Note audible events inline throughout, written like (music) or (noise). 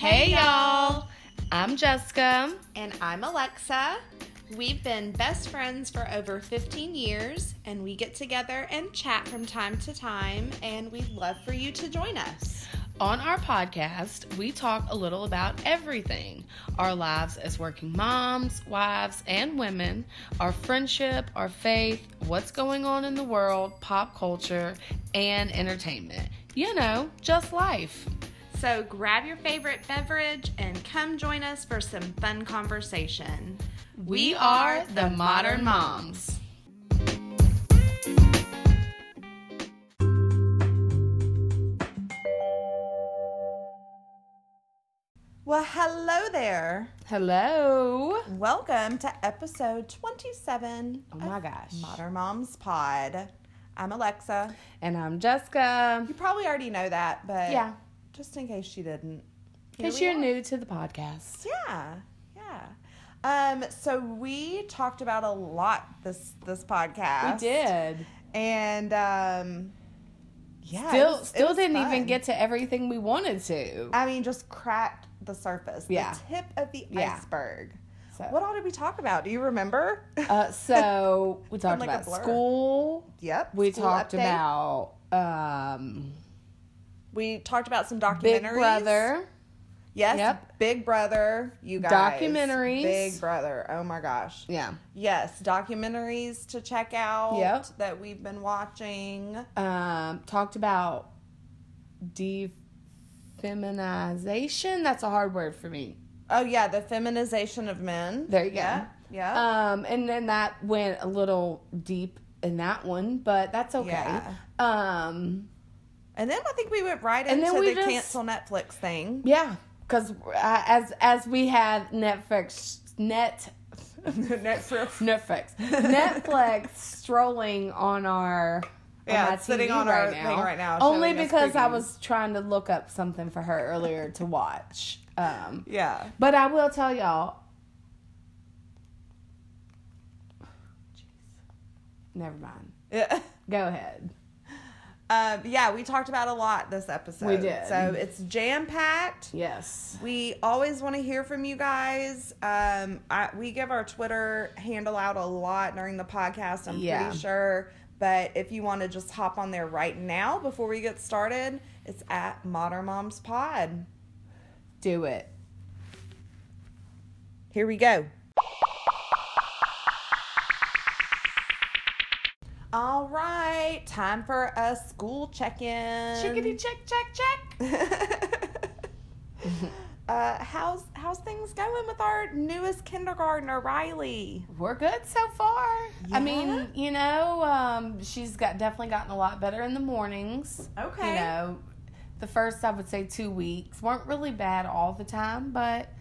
Hey, y'all. I'm Jessica. And I'm Alexa. We've been best friends for over 15 years, and we get together and chat from time to time, and we'd love for you to join us. On our podcast, we talk a little about everything our lives as working moms, wives, and women, our friendship, our faith, what's going on in the world, pop culture, and entertainment. You know, just life. So grab your favorite beverage and come join us for some fun conversation. We are the Modern Moms. Well, hello there. Hello. Welcome to episode 27 Oh my of gosh. Modern Moms Pod. I'm Alexa. And I'm Jessica. You probably already know that, but Yeah. Just in case she didn't. In here case we you're are. new to the podcast. Yeah, yeah. Um, so we talked about a lot this this podcast. We did. and um, yeah, Still, was- still didn't even get to everything we wanted to. I mean, just cracked the surface, Yeah. the tip of the Yeah. iceberg. So, What all did we talk about? Do you remember? uh, so we (laughs) talked like about school. yep. We school talked update. about um, We talked about some documentaries. Big Brother. Yes. Yep. Big Brother. You guys. Documentaries. Big Brother. Oh my gosh. Yeah. Yes, documentaries to check out Yep. that we've been watching. Um, talked about defeminization. That's a hard word for me. Oh yeah, the feminization of men. There you go. yeah, Yeah. Um, and then that went a little deep in that one, but that's okay. Yeah. Um, and then I think we went right and into then we the just- cancel Netflix thing. yeah, because uh, as as we had Netflix net (laughs) Netflix. Netflix Netflix strolling on our Yeah, on sitting on right our now. thing right now, Only because I was trying to look up something for her earlier to watch. Um, Yeah. but I will tell y'all. Jeez. Never mind. Yeah. Go ahead. Um, yeah, we talked about a lot this episode. We did. So it's jam packed. Yes. We always want to hear from you guys. Um, I, we give our Twitter handle out a lot during the podcast, I'm Yeah. pretty sure. But if you want to just hop on there right now before we get started, it's at Modern Moms Pod. Do it. Here we go. All right, time for a school check-in. Chickadee check check check. (laughs) (laughs) uh, how's how's things going with our newest kindergartner, Riley? We're good so far. Yeah? I mean, you know, um, she's got definitely gotten a lot better in the mornings. Okay. You know, the first I would say two weeks weren't really bad all the time, but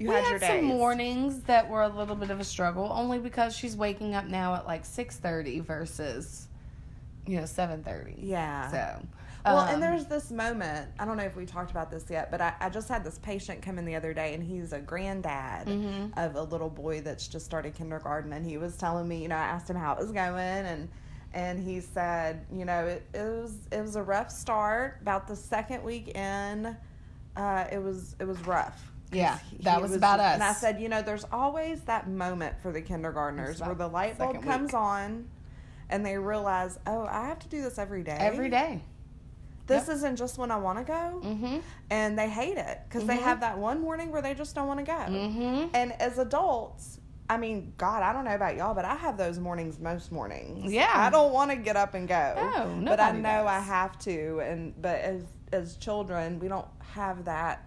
You we had had your some mornings that were a little bit of a struggle, only because she's waking up now at like six thirty versus, you know, seven thirty. Yeah. So. Well, um, and there's this moment. I don't know if we talked about this yet, but I, I just had this patient come in the other day, and he's a granddad Mm-hmm. of a little boy that's just started kindergarten, and he was telling me, you know, I asked him how it was going, and and he said, you know, it, it was it was a rough start. About the second week in, uh, it was it was rough. Yeah, he- that he was about us. And I said, you know, there's always that moment for the kindergartners where the light bulb second comes week. on, and they realize, oh, I have to do this every day. every day. This isn't just when I want to go, Mm-hmm. and they hate it because they Mhm. have that one morning where they just don't want to go. Mm-hmm. And as adults, I mean, God, I don't know about y'all, but I have those mornings most mornings. Yeah. I don't want to get up and go. No, but I know I have to. And but as as children, we don't have that.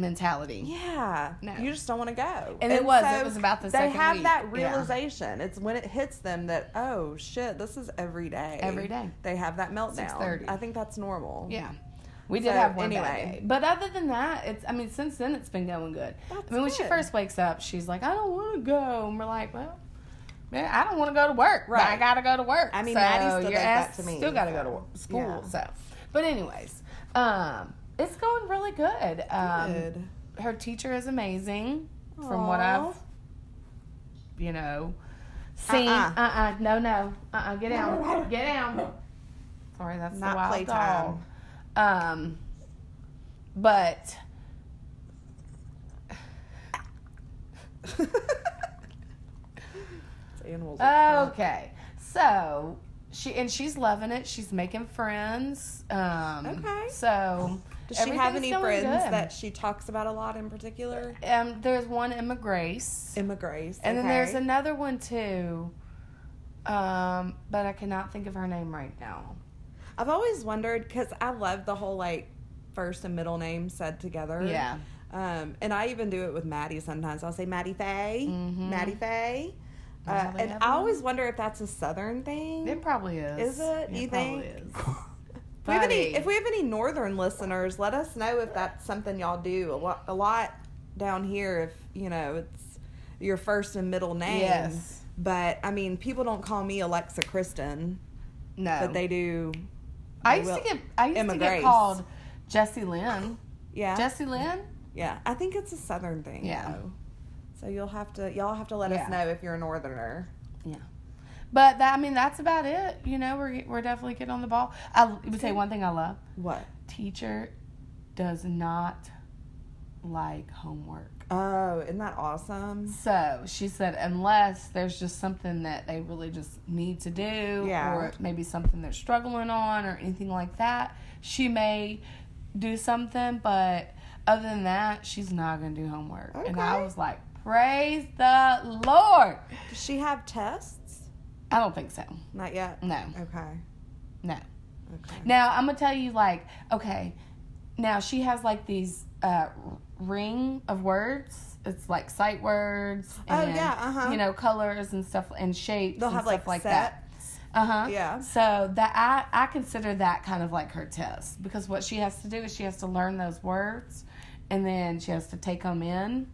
Mentality. Yeah, No. you just don't want to go. And it was. It was about the They have week. that Yeah. realization. It's when it hits them that oh shit, this is every day. Every day. they have that meltdown. 6:30. I think that's normal. Yeah. We did So, have one anyway. day. But other than that, it's I mean, since then it's been going good. That's I mean when she first wakes up, she's like, I don't wanna go and we're like, Well, man, I don't want to go to work. But I gotta go to work. I mean, so Maddie still does that to me, Still gotta go to work, school. yeah. So but anyways, um, it's going really good. Um, good. Her teacher is amazing, Aww. from what I've, you know, uh-uh. seen. Uh uh-uh. uh. Uh-uh. No, no. Uh uh-uh. uh Get down. Get down. Sorry, that's not the wild playtime. Um, but. (laughs) animals. Okay. So she and she's loving it. She's making friends. Um, okay. So does she have any friends good. that she talks about a lot in particular? Um, there's one Emma Grace, Emma Grace. and then there's another one too. Um, but I cannot think of her name right now. I've always wondered because I love the whole like first and middle name said together. Yeah. Um, and I even do it with Maddie sometimes. I'll say Maddie Faye, Mhm. Maddie Faye. Uh, and I always wonder if that's a Southern thing. It probably is. Is it? You probably think? is. (laughs) If we, have any, if we have any northern listeners, let us know if that's something y'all do a lot, a lot down here. If you know it's your first and middle name. Yes. But I mean, people don't call me Alexa Kristen, No. but they do. I they used to will. get. I used Emma to get Grace. called Jessie Lynn. Yeah. Jessie Lynn. yeah. I think it's a southern thing. Yeah. though. So you'll have to y'all have to let Yeah. us know if you're a northerner. But that, I mean, that's about it. You know, we're we're definitely getting on the ball. I would say one thing I love: What? teacher does not like homework. Oh, isn't that awesome? So she said, unless there's just something that they really just need to do, Yeah. or maybe something they're struggling on, or anything like that, she may do something. But other than that, she's not going to do homework. And I was like, praise the Lord. Does she have tests? I don't think so. Not yet. No, Okay. no. Okay. Now I'm gonna tell you like okay, now she has like these uh, ring of words. It's like sight words. Oh, And, yeah, uh-huh. You know colors and stuff and shapes. They'll and have stuff like, like that. sets. Uh huh. Yeah. So that I I consider that kind of like her test because what she has to do is she has to learn those words, and then she has to take them in,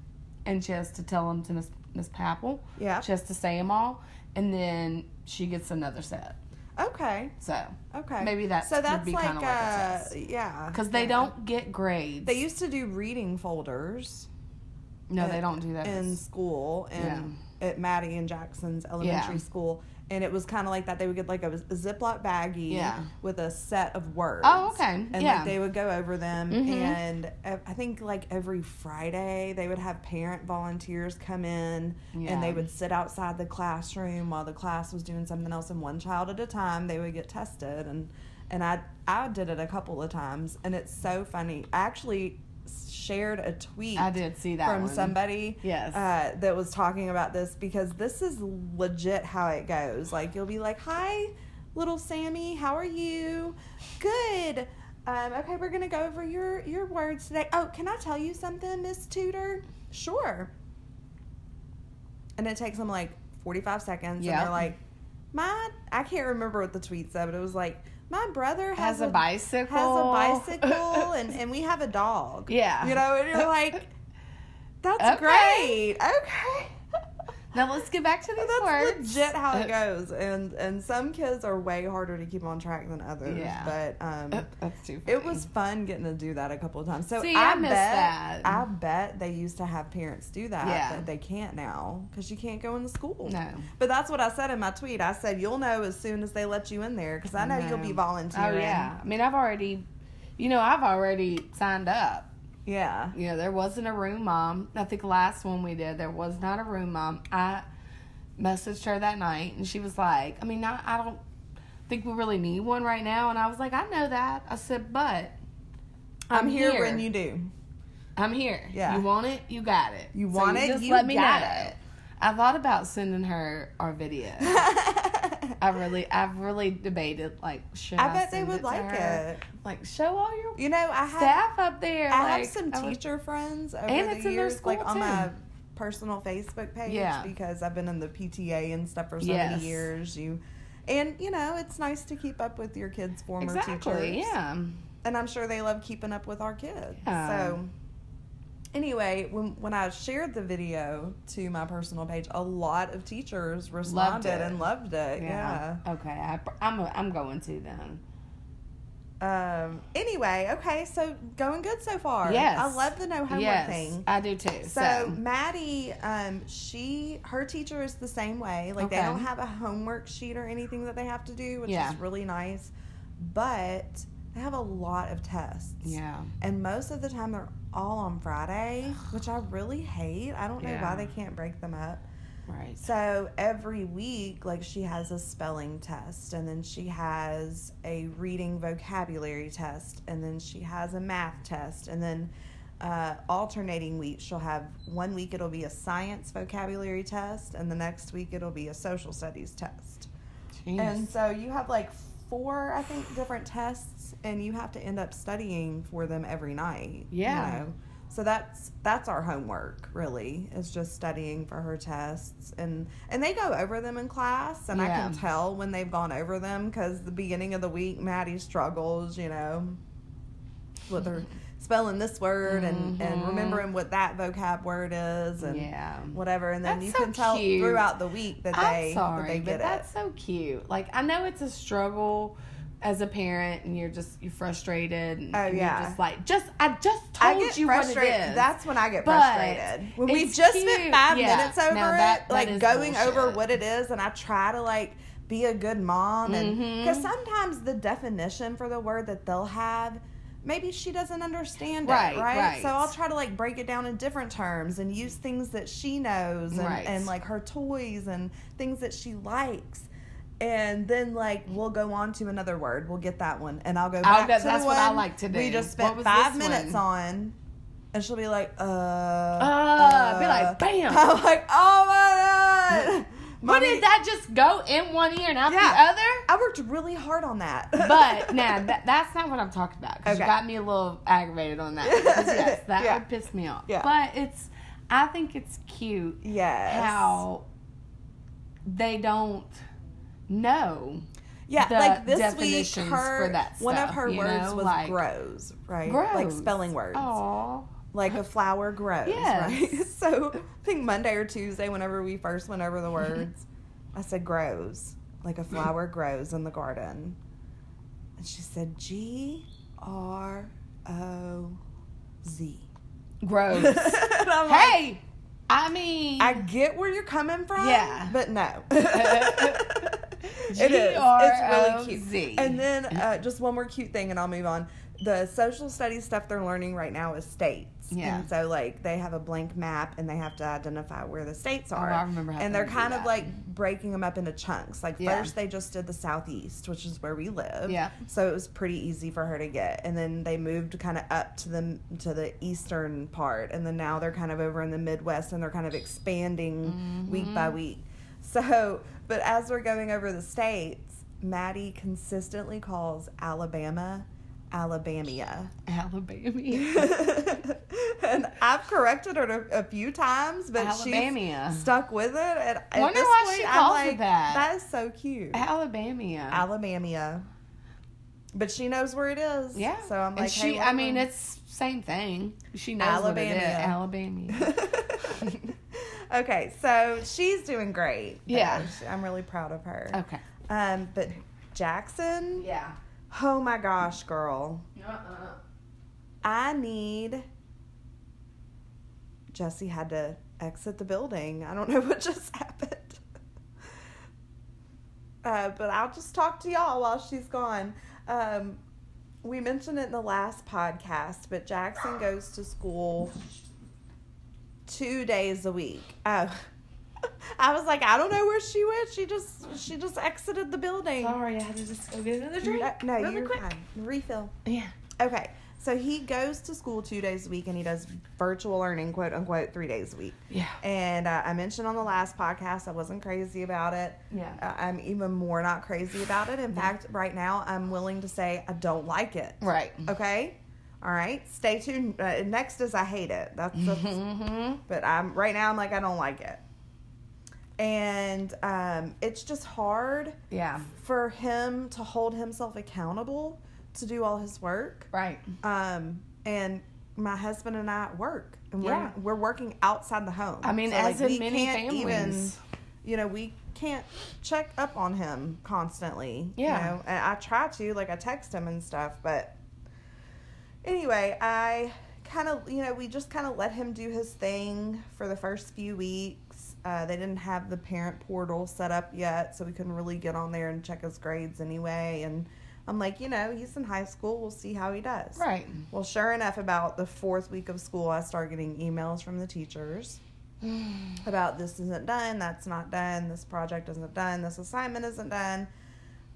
and she has to tell them to Miss Miss Papple. Yeah. She has to say them all, and then she gets another set. Okay. So Okay. Maybe that so would that's be like, like a uh, test. yeah. because they yeah. don't get grades. They used to do reading folders no, they uh, don't do that. in school and at Maddie and Jackson's elementary Yeah. school, and it was kind of like that. They would get like a, a Ziploc baggie Yeah. with a set of words. Oh, okay. And Yeah. like, they would go over them, Mhm. and I think like every Friday they would have parent volunteers come in, and they would sit outside the classroom while the class was doing something else, and one child at a time they would get tested, and and I I did it a couple of times, and it's so funny. I actually shared a tweet I did see that from one. somebody Yes. uh, that was talking about this because this is legit how it goes. Like you'll be like, "Hi, little Sammy, how are you? Good. Um, okay, we're gonna go over your your words today. Oh, can I tell you something, Miss Tudor? Sure. And it takes them like forty five seconds, Yep. and they're like, "My, I can't remember what the tweet said, but it was like." My brother has, has a bicycle. has a bicycle and, and we have a dog. (laughs) Yeah. You know, and you're like, that's Okay. great. Okay. Now let's get back to these That's words. legit how it goes. And and some kids are way harder to keep on track than others. Yeah. But um That's too. it was fun getting to do that a couple of times. So See, I, I bet that. I bet they used to have parents do that, Yeah. but they can't now because you can't go into school. no. But that's what I said in my tweet. I said you'll know as soon as they let you in there because I know you'll be volunteering. Oh yeah. I mean, I've already, you know, I've already signed up. Yeah. You know, there wasn't a room mom. I think last one we did, there was not a room mom. I messaged her that night, and she was like, "I mean, I, I don't think we really need one right now." And I was like, "I know that." I said, "But I'm, here, when you do. I'm here. Yeah. You want it? You got it. You want it? Just You let me got know. it. I thought about sending her our video. (laughs) (laughs) I really, I've really debated like, should I, I bet they would like her? it. Like, show all your You know, I have staff up there. I like, have some I would- teacher friends over And the it's in their years, school, like on my personal Facebook page, Yeah. because I've been in the PTA and stuff for so Yes. many years. You, and you know, it's nice to keep up with your kids' former exactly. teachers. Yeah. and I'm sure they love keeping up with our kids. Yeah. So, anyway, when when I shared the video to my personal page, a lot of teachers responded it. and loved it. yeah. Okay. I, I'm. A, I'm going to then. Um. Anyway, okay. So going good so far. Yes. I love the no homework yes, thing. I do too. So, So, Maddie, um, she her teacher is the same way. Like they don't have a homework sheet or anything that they have to do, which Yeah. is really nice. But they have a lot of tests. yeah. And most of the time they're all on Friday, which I really hate. I don't know Yeah. why they can't break them up. Right. So every week, like she has a spelling test, and then she has a reading vocabulary test, and then she has a math test, and then uh, alternating weeks she'll have one week it'll be a science vocabulary test, and the next week it'll be a social studies test. Jeez. And so you have like four, I think, different tests, and you have to end up studying for them every night. you Yeah. know? So that's that's our homework really is just studying for her tests and and they go over them in class and I can tell when they've gone over them because the beginning of the week Maddie struggles you know with her spelling this word and and Mhm. remembering what that vocab word is and yeah. whatever and then That's you so can tell cute. throughout the week that they sorry, that they but get it. that's so cute. Like I know it's a struggle as a parent, and you're just you're frustrated. And, Oh, and yeah. You're just like just I just I told get you what frustrated. it is. That's when I get But frustrated. When we just cute. spent five Yeah. minutes over Now it, that- that like going over what it is, and I try to like be a good mom, and because sometimes the definition for the word that they'll have. Maybe she doesn't understand Right, it, right? right. So I'll try to like break it down in different terms and use things that she knows and, Right. and like her toys and things that she likes. And then like we'll go on to another word. We'll get that one, and I'll go I'll back go- to that's what I like to do. We just spent five minutes one? on, and she'll be like, "Uh, Uh, be like, bam. (laughs) I'm like, "Oh my god!" (laughs) Mommy- did that just go in one ear and out Yeah. the other? I worked really hard on that. (laughs) But now that, that's not what I'm talking about. 'cause Okay. you got me a little aggravated on that. Because yes, (laughs) that Yeah. would piss me off. Yeah. But it's, I think it's cute yes, how they don't know. yeah, like this week, her one of her words know, was like- grows, right? Grows. Like spelling words. Aw. Like a flower grows, (laughs) Yes. right? So I think Monday or Tuesday, whenever we first went over the words, I said grows, like a flower (laughs) grows in the garden. And she said G R O Z. Gross. (laughs) And I'm like, hey, I mean, I get where you're coming from, Yeah. but no. it is. It's really cute. And then uh, just one more cute thing, and I'll move on. The social studies stuff they're learning right now is states. Yeah. And so, like, they have a blank map and they have to identify where the states oh, are. Oh, I remember And they're kind of that. like breaking them up into chunks. Like, Yeah. first they just did the southeast, which is where we live. Yeah. So it was pretty easy for her to get. And then they moved kind of up to the to the eastern part, and then now they're kind of over in the Midwest, and they're kind of expanding mm-hmm. week by week. So, but as we're going over the states, Maddie consistently calls Alabama Alabamia. Alabama. (laughs) and I've corrected her a, a few times, but Alabamia. she's stuck with it. And at Wonder this why point, she I'm calls like, it that. That is so cute. Alabama. Alabamia. But she knows where it is. yeah. So I'm like, and she, hey, I mean, whatever. it's same thing. She knows what it is. Alabama. Alabama. (laughs) okay, so she's doing great. Yeah. I'm really proud of her. okay. Um, but Jackson, Yeah. oh my gosh, girl. Uh-uh. I need. Jesse had to exit the building. I don't (laughs) know what just happened. Uh, but I'll just talk to y'all while she's gone. Um, we mentioned it in the last podcast, but Jackson (sighs) goes to school two days a week. Oh. (laughs) I was like, I don't know where she went. She just she just exited the building. Sorry, I had to just go get another drink. No, no really you're quick. fine. Refill. Yeah. Okay, so he goes to school two days a week and he does virtual learning, quote unquote, three days a week. Yeah. And uh, I mentioned on the last podcast I wasn't crazy about it. Yeah. Uh, I'm even more not crazy about it. In fact, right now I'm willing to say I don't like it. Right. Okay. All right. Stay tuned. Uh, next is I hate it. That's, (laughs) that's Mm-hmm. but I'm right now I'm like I don't like it. And um, it's just hard Yeah. for him to hold himself accountable to do all his work. Right. Um, and my husband and I work, and Yeah. we're we're working outside the home. I mean, So, as like, in many families. you know, we can't check up on him constantly. Yeah. You know, and I try to, like, I text him and stuff, but anyway, I kind of, you know, we just kind of let him do his thing for the first few weeks. Uh, they didn't have the parent portal set up yet, so we couldn't really get on there and check his grades anyway. And I'm like, you know, he's in high school. We'll see how he does. Right. Well, sure enough, about the fourth week of school, I start getting emails from the teachers (sighs) about this isn't done, that's not done, this project isn't done, this assignment isn't done.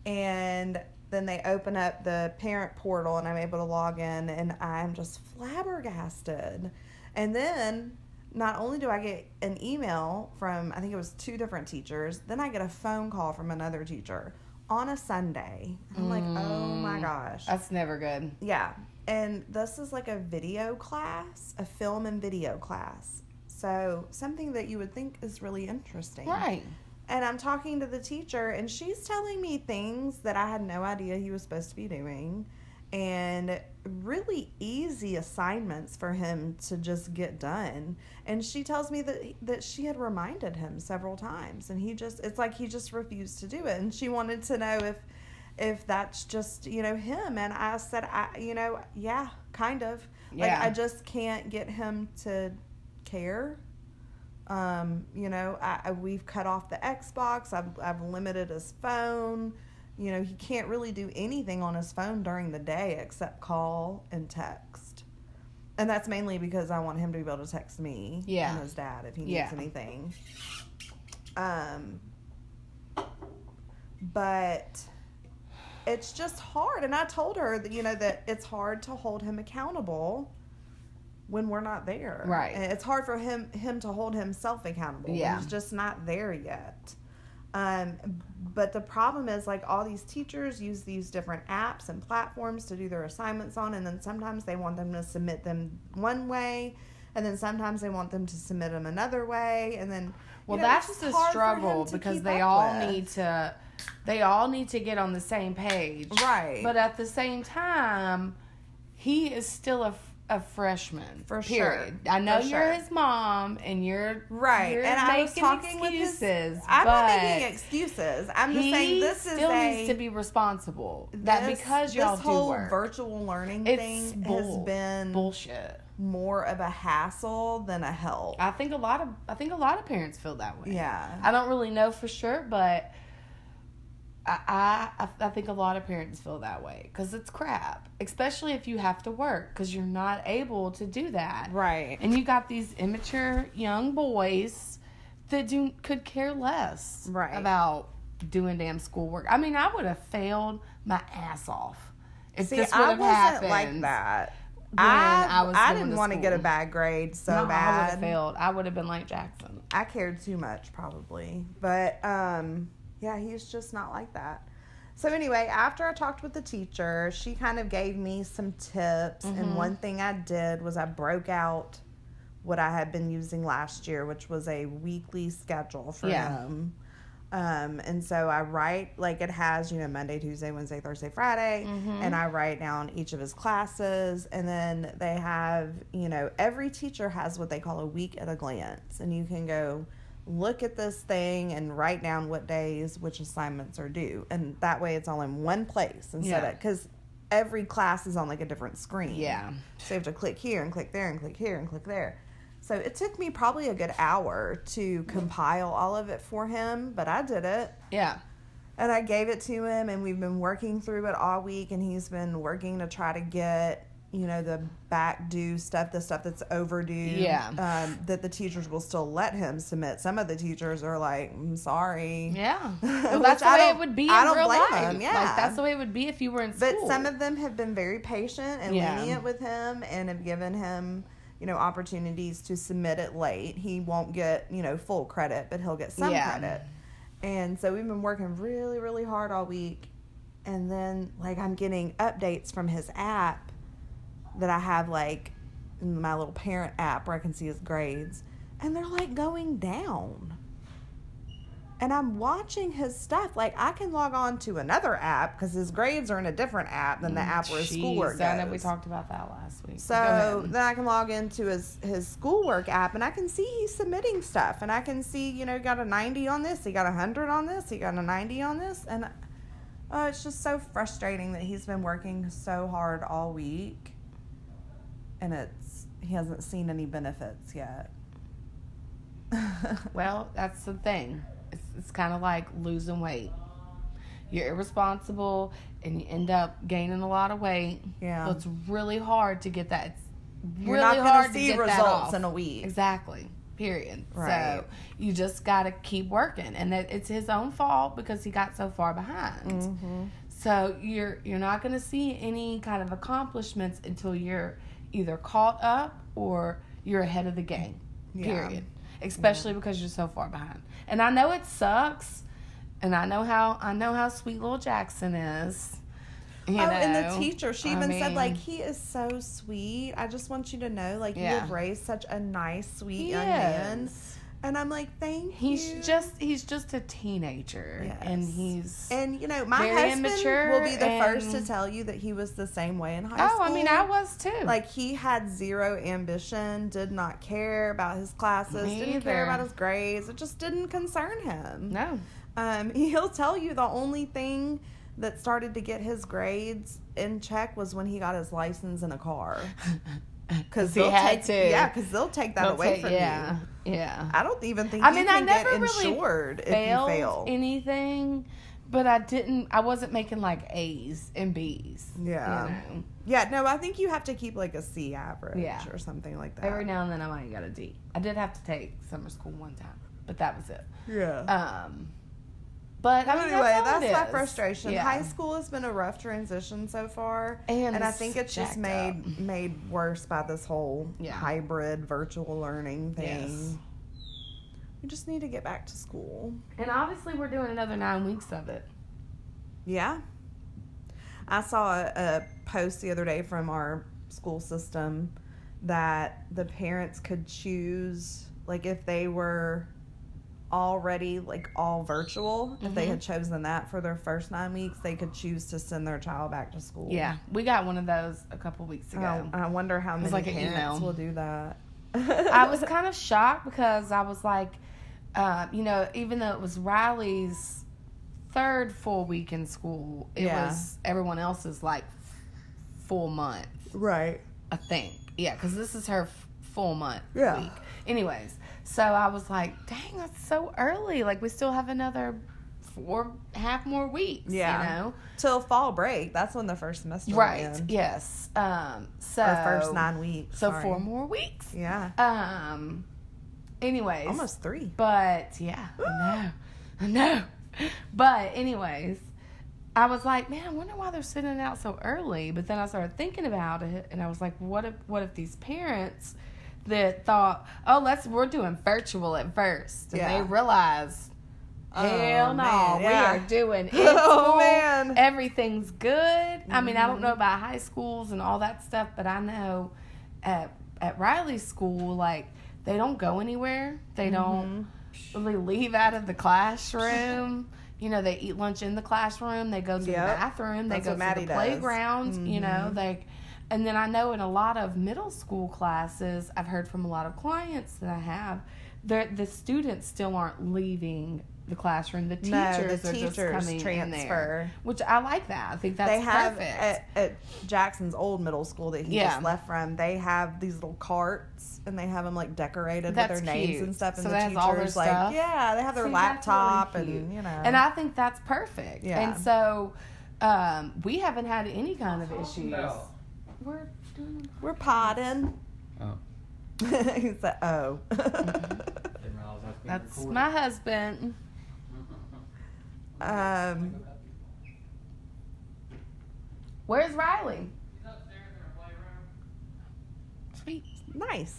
And then they open up the parent portal and I'm able to log in and I'm just flabbergasted. And then not only do I get an email from, I think it was two different teachers, then I get a phone call from another teacher on a Sunday. I'm like, oh my Mm. gosh. That's never good. Yeah. And this is like a video class, a film and video class. So something that you would think is really interesting. Right. And I'm talking to the teacher, and she's telling me things that I had no idea he was supposed to be doing, and really easy assignments for him to just get done. And she tells me that that she had reminded him several times, and he just it's like he just refused to do it. And she wanted to know if if that's just you know him, and I said I you know yeah kind of like Yeah. I just can't get him to care. Um, you know, I, I we've cut off the Xbox. I've I've limited his phone. You know, he can't really do anything on his phone during the day except call and text. And that's mainly because I want him to be able to text me Yeah. and his dad if he needs Yeah. anything. Um, but it's just hard. And I told her that you know that it's hard to hold him accountable when we're not there. Right. And it's hard for him him to hold himself accountable. Yeah. He's just not there yet. Um, but the problem is like all these teachers use these different apps and platforms to do their assignments on, and then sometimes they want them to submit them one way, and then sometimes they want them to submit them another way, and then Well, know, that's the just hard for struggle because they all with. need to they all need to get on the same page. Right. But at the same time, he is still a, a freshman. For period. sure. I know For you're sure. his mom and you're Right, you're and I was talking with his. I'm not making excuses. I'm just saying this is still a needs to be responsible. That because y'all this do whole work. virtual learning thing bull, has been bullshit. more of a hassle than a help. I think a lot of I think a lot of parents feel that way. yeah, I don't really know for sure, but I I, I think a lot of parents feel that way because it's crap, especially if you have to work because you're not able to do that, right. and you got these immature young boys that do could care less Right. about doing damn schoolwork. I mean, I would have failed my ass off if See, this would I have happened. like that. I I was I didn't want to get a bad grade so No, I would have failed. I would have been like Jackson. I cared too much probably. But um yeah, he's just not like that. So anyway, after I talked with the teacher, she kind of gave me some tips Mhm. and one thing I did was I broke out what I had been using last year, which was a weekly schedule for Yeah. him. Um, and so I write like it has, you know, Monday, Tuesday, Wednesday, Thursday, Friday, Mhm. and I write down each of his classes. And then they have, you know, every teacher has what they call a week at a glance, and you can go look at this thing and write down what days which assignments are due, and that way it's all in one place instead Yeah. of because every class is on like a different screen. Yeah. So you have to click here and click there and click here and click there. So it took me probably a good hour to compile all of it for him, but I did it. Yeah. And I gave it to him, and we've been working through it all week, and he's been working to try to get, you know, the back due stuff, the stuff that's overdue. Yeah. Um, that the teachers will still let him submit. Some of the teachers are like, I'm sorry. Yeah. (laughs) Well, that's the I way it would be in I don't real blame life. them, yeah. Like that's the way it would be if you were in school. But some of them have been very patient and Yeah. lenient with him and have given him, you know, opportunities to submit it late. He won't get, you know, full credit, but he'll get some Yeah. credit. And so we've been working really, really hard all week. And then, like, I'm getting updates from his app that I have, like, in my little parent app where I can see his grades. And they're, like, going down and I'm watching his stuff. Like I can log on to another app because his grades are in a different app than the app where his Jeez, schoolwork goes. I know we talked about that last week. So then I can log into his his schoolwork app and I can see he's submitting stuff and I can see you know he got a 90 on this, he got a 100 on this, he got a 90 on this, and oh, it's just so frustrating that he's been working so hard all week, and it's he hasn't seen any benefits yet. (laughs) Well, that's the thing. It's, it's kind of like losing weight. You're irresponsible. and you end up gaining a lot of weight. Yeah. So it's really hard to get that. It's You're really not hard see to get results in a week. Exactly. Period. Right. So you just got to keep working, and that it's his own fault because he got so far behind. Mm-hmm. So you're you're not going to see any kind of accomplishments until you're either caught up or you're ahead of the game. Yeah. Period. Especially because you're so far behind. And I know it sucks, and I know how I know how sweet little Jackson is. You oh, and the teacher, she I even said, like, he is so sweet. I just want you to know, like, you have raised such a nice, sweet he young man. And I'm like, thank He's you. just he's just a teenager, and he's And you know, my husband will be the first to tell you that he was the same way in high oh, school. Oh, I mean, I was too. like he had zero ambition, did not care about his classes, Me didn't care about his grades. It just didn't concern him. no, Um, (laughs) he'll tell you the only thing that started to get his grades in check was when he got his license in a car. (laughs) (laughs) Because he had take, to. yeah, because they'll take that They'll away take- from yeah, you. yeah. I don't even think I you mean, I never get really insured if you failed fail. anything, but I didn't. I wasn't making like A's and B's. Yeah. you know? Yeah, no, I think you have to keep like a C average Yeah. or something like that. Every now and then I might got a D. I did have to take summer school one time, but that was it. yeah. Um, but I mean, anyway, that's, that's, my is. frustration. Yeah. High school has been a rough transition so far, And and I think it's just made up. made worse by this whole Yeah. hybrid virtual learning thing. Yes. We just need to get back to school. And obviously, we're doing another nine weeks of it. Yeah. I saw a, a post the other day from our school system that the parents could choose, like, if they were already, like, all virtual, if they had chosen that for their first nine weeks, they could choose to send their child back to school. Yeah, we got one of those a couple weeks ago. I, I wonder how many like parents will do that. (laughs) I was kind of shocked because I was like, uh, you know, even though it was Riley's third full week in school, it Yeah. was everyone else's like full month, right. I think. Yeah, because this is her f- full month Yeah. week. Anyways, so I was like, dang, that's so early. Like, we still have another four, half more weeks, Yeah. you know? Till fall break. That's when the first semester Right, yes. Um, so, Or first nine weeks. so sorry. four more weeks. Yeah. Um, anyways. Almost three. But yeah, no. No. But anyways, I was like, man, I wonder why they're sending it out so early. But then I started thinking about it, and I was like, what if what if these parents that thought, oh, let's we're doing virtual at first, and Yeah. they realize. Oh, Hell no, man, we yeah. are doing (laughs) it. Oh, man. everything's good. I mean, I don't Mhm. know about high schools and all that stuff, but I know at at Riley's school, like they don't go anywhere. They don't Mm-hmm. really leave out of the classroom. (laughs) You know, they eat lunch in the classroom. They go to Yep. the bathroom. They That's go to the does. playground. You know, Mhm. They. And then I know in a lot of middle school classes, I've heard from a lot of clients that I have, that the students still aren't leaving the classroom. The teachers No, the are just teachers coming in there, transfer. which I like that. I think that's they have perfect. at, at Jackson's old middle school that he Yeah. just left from. They have these little carts and they have them like decorated That's with their names and stuff. And So the that all their teachers like, stuff? yeah, they have their See, that's really laptop and you know. and I think that's perfect. Yeah. And so um, we haven't had any kind of issues. We're doing we're potting. Oh. (laughs) he said, "Oh." Didn't realize that was being that's recorded. my husband. (laughs) um, Where's Riley? He's upstairs in her playroom. Sweet. nice.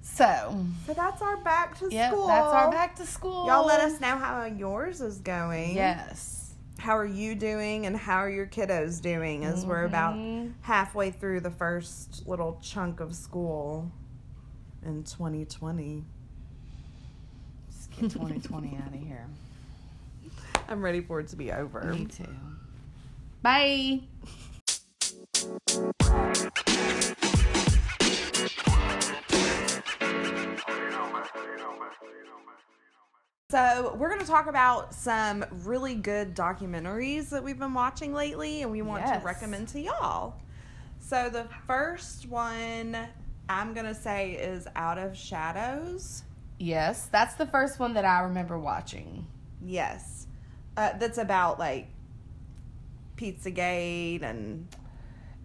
So, So that's our back to yep, school. that's our back to school. Y'all let us know how yours is going. Yes. How are you doing and how are your kiddos doing as we're about Mhm. halfway through the first little chunk of school in 2020. Let's get 2020 out of here. (laughs) I'm ready for it to be over. Me too. Bye. So, we're going to talk about some really good documentaries that we've been watching lately and we want Yes. to recommend to y'all. So, the first one I'm going to say is Out of Shadows. Yes, that's the first one that I remember watching. Yes. Uh, that's about like Pizzagate and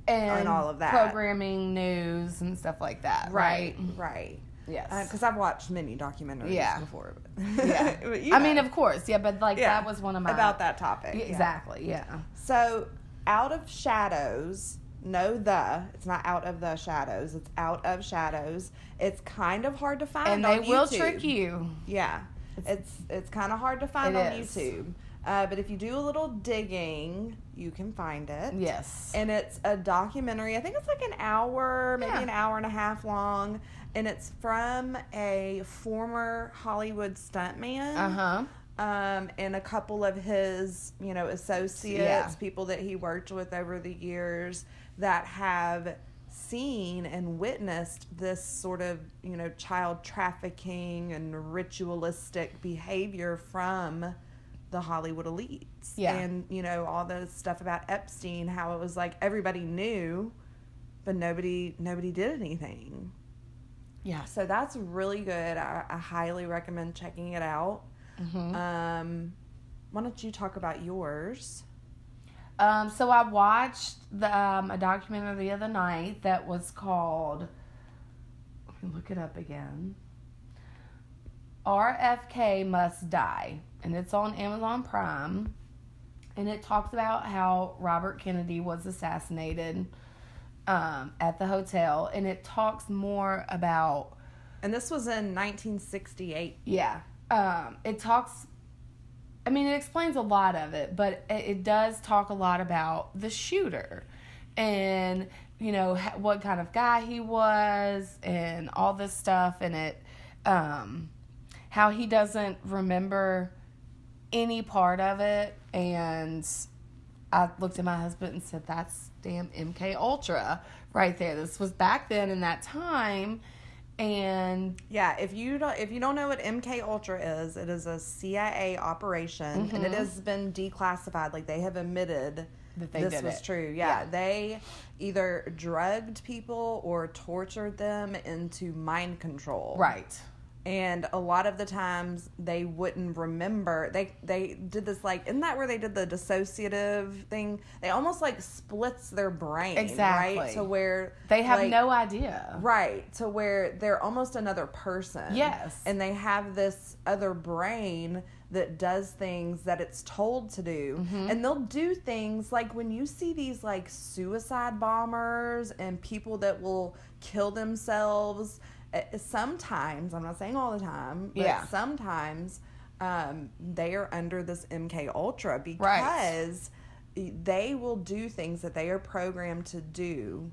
and, And all of that. programming news and stuff like that. Right. right. Yes. Because I've watched many documentaries Yeah. before. But yeah. (laughs) but you I mean, of course, yeah, but like yeah, that was one of my about that topic. Yeah, yeah. Exactly. Yeah. So, out of shadows, no the. It's not out of the shadows. It's out of shadows. It's kind of hard to find. And on they will YouTube. trick you. Yeah, it's it's kind of hard to find on is. YouTube. Uh, but if you do a little digging, you can find it. Yes. And it's a documentary. I think it's like an hour, maybe Yeah. an hour and a half long. And it's from a former Hollywood stuntman Uh huh. um, and a couple of his, you know, associates, Yeah. people that he worked with over the years that have seen and witnessed this sort of, you know, child trafficking and ritualistic behavior from the Hollywood elites. Yeah. And, you know, all the stuff about Epstein, how it was like everybody knew, but nobody nobody did anything. Yeah. So that's really good. I, I highly recommend checking it out. hmm Um, why don't you talk about yours? Um, so I watched the, um, a documentary the other night that was called. Let me look it up again. RFK Must Die, and it's on Amazon Prime, and it talks about how Robert Kennedy was assassinated um, at the hotel, and it talks more about And this was in 1968. yeah. Um, it talks. I mean, it explains a lot of it, but it, it does talk a lot about the shooter, and you know what kind of guy he was, and all this stuff, and it, um, how he doesn't remember any part of it, and I looked at my husband and said, "That's damn MK Ultra right there. This was back then in that time." And Yeah, if you don't if you don't know what MK Ultra is, it is a CIA operation, and it Mhm. has been declassified. Like they have admitted That they this was it. true. Yeah, Yeah. they either drugged people or tortured them into mind control. right. And a lot of the times they wouldn't remember. They they did this like isn't that where they did the dissociative thing? They almost like splits their brain exactly. Right to where They have like- no idea. right. To where they're almost another person. Yes. and they have this other brain that does things that it's told to do. Mm-hmm. and they'll do things like when you see these like suicide bombers and people that will kill themselves sometimes i'm not saying all the time but Yeah. sometimes um, they are under this mk ultra because they will do things that they are programmed to do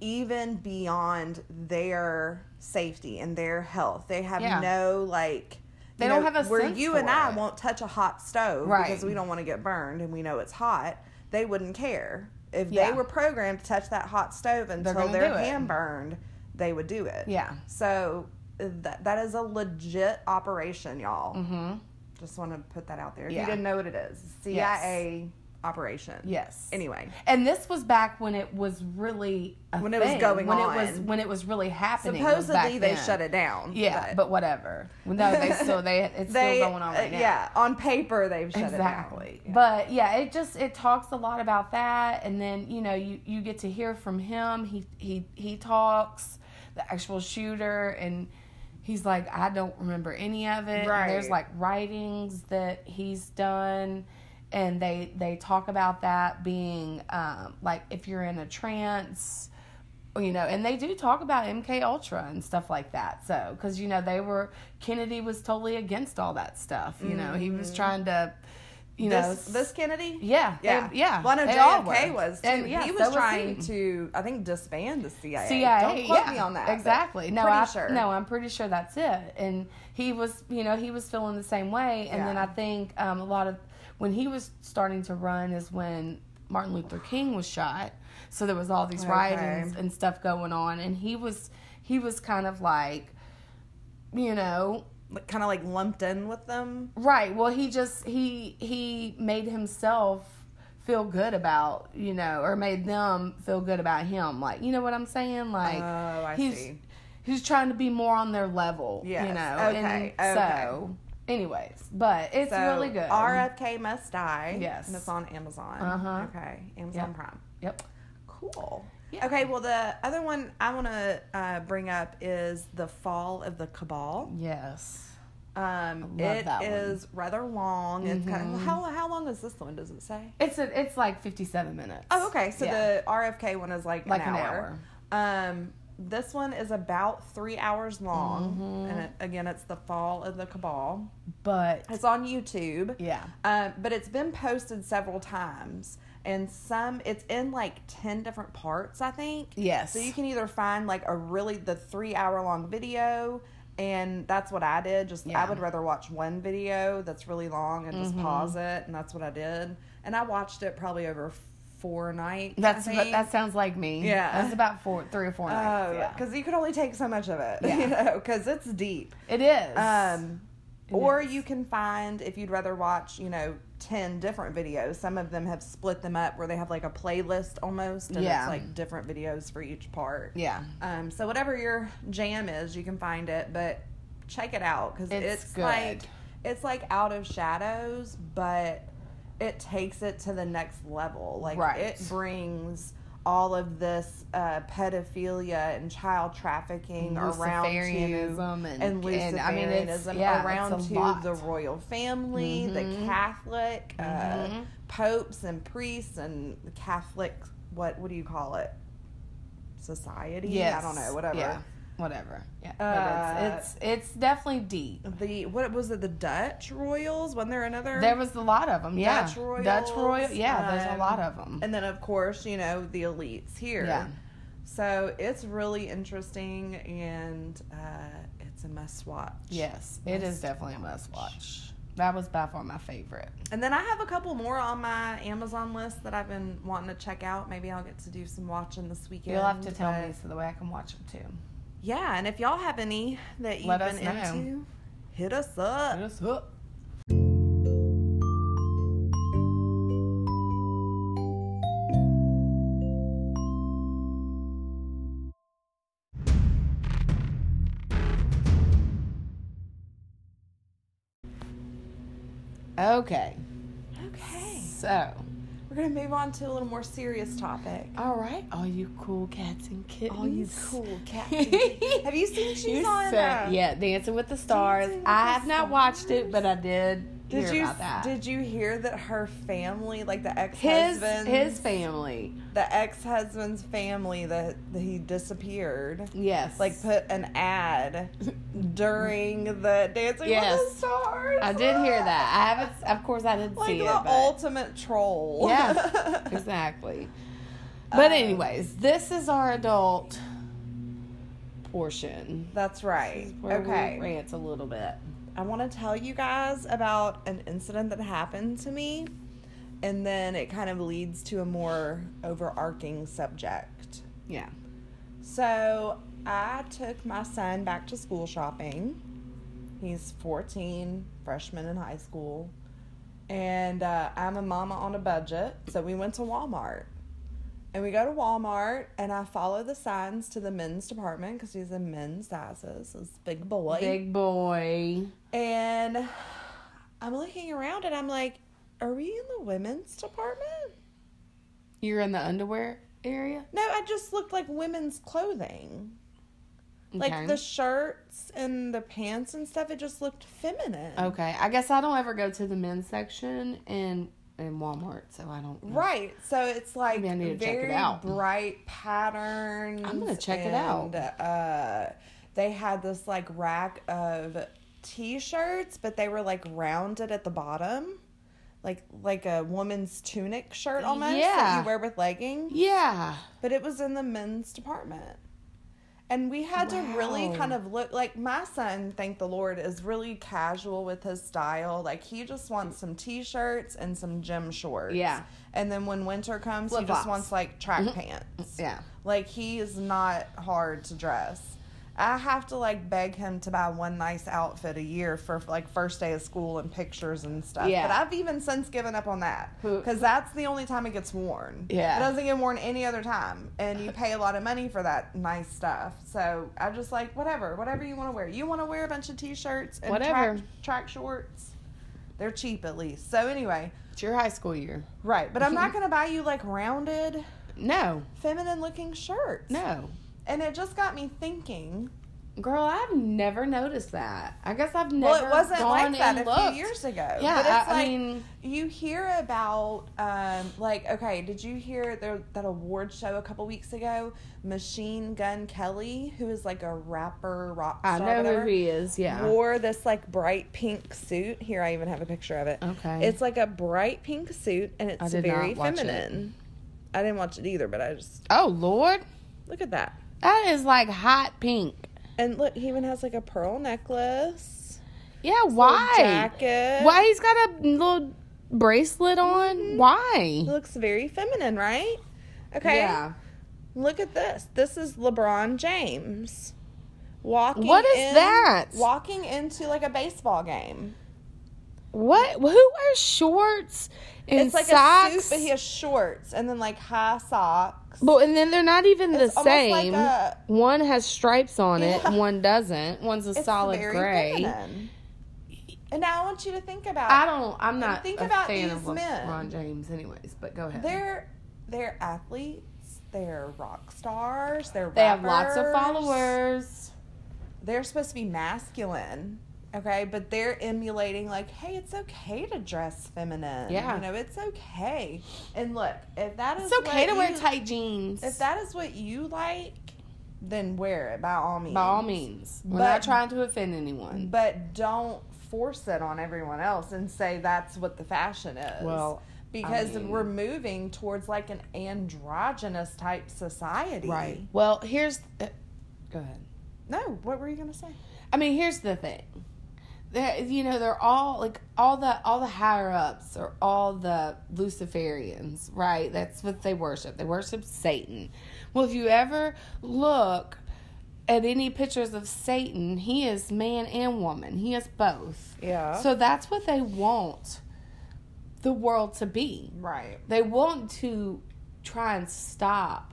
even beyond their safety and their health. They have Yeah. no like They don't know, have a where you and I it. won't touch a hot stove Right. because we don't want to get burned and we know it's hot. They wouldn't care if Yeah. they were programmed to touch that hot stove until their hand burned. They would do it. Yeah. So uh, that that is a legit operation, y'all. Mm-hmm. Just want to put that out there. If Yeah. you didn't know what it is, CIA operation. Yes. Anyway, And this was back when it was really When it was thing, going when it was when it was really happening. supposedly they then. shut it down. Yeah, but, whatever. No, they still they it's they still going on right uh, now. yeah on paper they've shut exactly it down. Yeah. but yeah it just it talks a lot about that and then you know you you get to hear from him he he he talks the actual shooter and he's like i don't remember any of it Right. there's like writings that he's done and they they talk about that being um like if you're in a trance you know and they do talk about mk ultra and stuff like that so because you know they were kennedy was totally against all that stuff you know he was trying to you know this this Kennedy. yeah they- Yeah, yeah Well, I know JFK was too. And, yeah, he was was trying he. to, I think, disband the CIA. CIA. Don't quote yeah, me on that. Exactly. No, I sure. no, I'm pretty sure that's it. And he was, you know, he was feeling the same way. And then I think um, a lot of when he was starting to run is when Martin Luther King was shot. So there was all these Okay. riots and stuff going on, and he was he was kind of like, you know, Like, kind of like lumped in with them. Right. Well, he just he he made himself feel good about you know, or made them feel good about him. Like you know what I'm saying? Like Oh, I he's see. he's trying to be more on their level. You know. Okay, And okay. so Anyways, but it's So, really good. RFK Must Die. Yes. And it's on Amazon. Uh-huh. Okay. Amazon Yep. Prime. Yep. Cool. Yeah. Okay, well, the other one I want to uh, bring up is The Fall of the Cabal. Yes. Um, love it that one. is rather long. It's kind of, how, how long is this one? Does it say? It's a, it's like 57 minutes. Oh, okay. So Yeah. the RFK one is like, like an hour. Um, this one is about three hours long, Mhm. and it, again, it's the Fall of the Cabal. But It's on YouTube, yeah. um, but it's been posted several times, and some it's in like ten different parts, I think. Yes. So you can either find like a really the three hour long video, and that's what I did. Just Yeah. I would rather watch one video that's really long and just Mhm. pause it, and that's what I did. And I watched it probably over four nights. That's think. that sounds like me. Yeah. That's about four, three or four nights. Oh, yeah. because you can only take so much of it, (laughs) Yeah. you know, because it's deep. It is. Um, It or is. you can find if you'd rather watch, you know, ten different videos. Some of them have split them up where they have like a playlist almost, and Yeah. it's like different videos for each part. yeah. Um, so whatever your jam is, you can find it, but check it out because It's it's, good. like it's like Out of Shadows, but it takes it to the next level. Like Right. it brings all of this uh, pedophilia and child trafficking around to and, and Luciferianism I mean, it's, yeah, around it's to lot. the royal family, the Mhm. Catholic uh, Mhm. popes and priests, and the Catholic what what do you call it? Society? Yes. I don't know. Whatever. Yeah. Whatever. Yeah. Uh, but it's, it's it's definitely deep. The what was it? The Dutch royals? Wasn't there another? There was a lot of them. Yeah. Dutch royals, Dutch royal. Yeah. there's a um, lot of them. and then of course you know the elites here. Yeah. So it's really interesting and uh, it's a must watch. Yes, it is Must definitely a must watch. That was by far my favorite. And then I have a couple more on my Amazon list that I've been wanting to check out. Maybe I'll get to do some watching this weekend. You'll have to tell me so the way I can watch them too. Yeah, and if y'all have any that you've Let been into, hit us up. us up. Okay, Okay. so We're to move on to a little more serious topic. all right, all you cool cats and kittens. All you cool cats. (laughs) have you seen she's You on? said- uh, yeah, Dancing with the Stars. With I have not watched it, but I did, Did hear you about that. did you hear that her family, like the ex his husband, his family, the ex husband's family, that, that he disappeared, yes, like put an ad (laughs) during the Dancing Yes. with the Stars. I did hear that. I haven't, of course, I didn't like see the it, but ultimate troll. Yes, (laughs) exactly. But Um, anyways, this is our adult portion. That's right. Okay. we rant a little bit. I want to tell you guys about an incident that happened to me, and then it kind of leads to a more overarching subject. Yeah. So, I took my son back to school shopping. He's 14, freshman in high school. And uh, I'm a mama on a budget, so we went to Walmart. And we go to Walmart, and I follow the signs to the men's department because he's in men's sizes. This big boy. Big boy. And I'm looking around and I'm like, are we in the women's department? You're in the underwear area? No, I just looked like women's clothing. Like the shirts and the pants and stuff, it just looked feminine. Okay. I guess I don't ever go to the men's section in in Walmart, so I don't know. Right. So it's like Maybe I need to check it very out. bright patterns. I'm gonna check it out. Uh, they had this like rack of t-shirts, but they were like rounded at the bottom. Like like a woman's tunic shirt almost that Yeah. you wear with leggings. Yeah. But it was in the men's department. And we had to really kind of look like my son, thank the Lord, is really casual with his style. Like he just wants some t-shirts and some gym shorts. Yeah. And then when winter comes, he Flip-flops. just wants like track Mhm. pants. Yeah. Like he is not hard to dress. I have to like beg him to buy one nice outfit a year for like first day of school and pictures and stuff. Yeah. But I've even since given up on that because that's the only time it gets worn. Yeah. It doesn't get worn any other time, and you pay a lot of money for that nice stuff. So I just like whatever, whatever you want to wear. You want to wear a bunch of t-shirts and Whatever. track, track shorts. They're cheap at least. So anyway, It's your high school year. right. But I'm not (laughs) gonna buy you like rounded, No, feminine looking shirts. no. And it just got me thinking. Girl, I've never noticed that. I guess I've never. Well, it wasn't like that a looked. few years ago. Yeah, but it's I, I mean, you hear about, um, like, okay, did you hear there, that award show a couple weeks ago? Machine Gun Kelly, who is like a rapper, rock I know whatever, who he is. Yeah. wore this like bright pink suit. Here, I even have a picture of it. Okay. It's like a bright pink suit, and it's very watch it. feminine. I didn't watch it either, but I just oh Lord, look at that. That is like hot pink. And look, he even has like a pearl necklace. Yeah, why? Jacket. Why he's got a little bracelet on? Mhm. Why? It looks very feminine, right? Okay. Yeah. Look at this. This is LeBron James walking. What is in- that? Walking into like a baseball game. What? Who wears shorts and it's like socks? a suit, but he has shorts and then like high socks. But and then they're not even the It's like same. a- one has stripes on it, Yeah. and one doesn't. One's a It's solid gray. feminine. And now I want you to think about. I don't. I'm not think a about fan these of men. LeBron James, anyways. But go ahead. They're they're athletes. They're rock stars. They're they have lots of followers. they're supposed to be masculine okay but they're emulating like hey it's okay to dress feminine Yeah. you know it's okay and look if that is It's okay to wear you- tight jeans. if that is what you like then wear it by all means by all means, we're But- not trying to offend anyone. but don't force it on everyone else and say that's what the fashion is Well, because I mean- we're moving towards like an androgynous type society right. Well, here's. Uh, go ahead. no what were you gonna say I mean, here's the thing. They're, you know, they're all like all the all the higher ups are all the Luciferians, right? That's what they worship. They worship Satan. Well, if you ever look at any pictures of Satan, he is man and woman. He is both. yeah So that's what they want the world to be. right They want to try and stop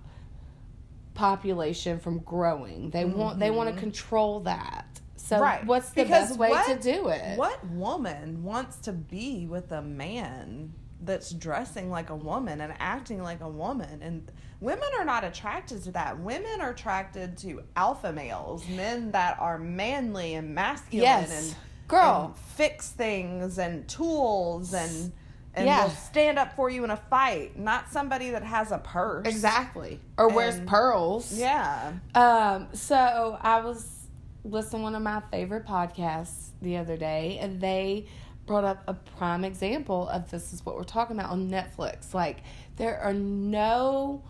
population from growing. They want they want to mm-hmm. control that. So. Right. what's the Because best way what- to do it? What woman wants to be with a man that's dressing like a woman and acting like a woman? And women are not attracted to that. Women are attracted to alpha males, men that are manly and masculine Yes. and Girl. and fix things and tools and and Yeah. will stand up for you in a fight, not somebody that has a purse. Exactly. Or wears pearls. Yeah. Um, so I was listening to one of my favorite podcasts the other day, and they brought up a prime example of this is what we're talking about on Netflix. Like there are no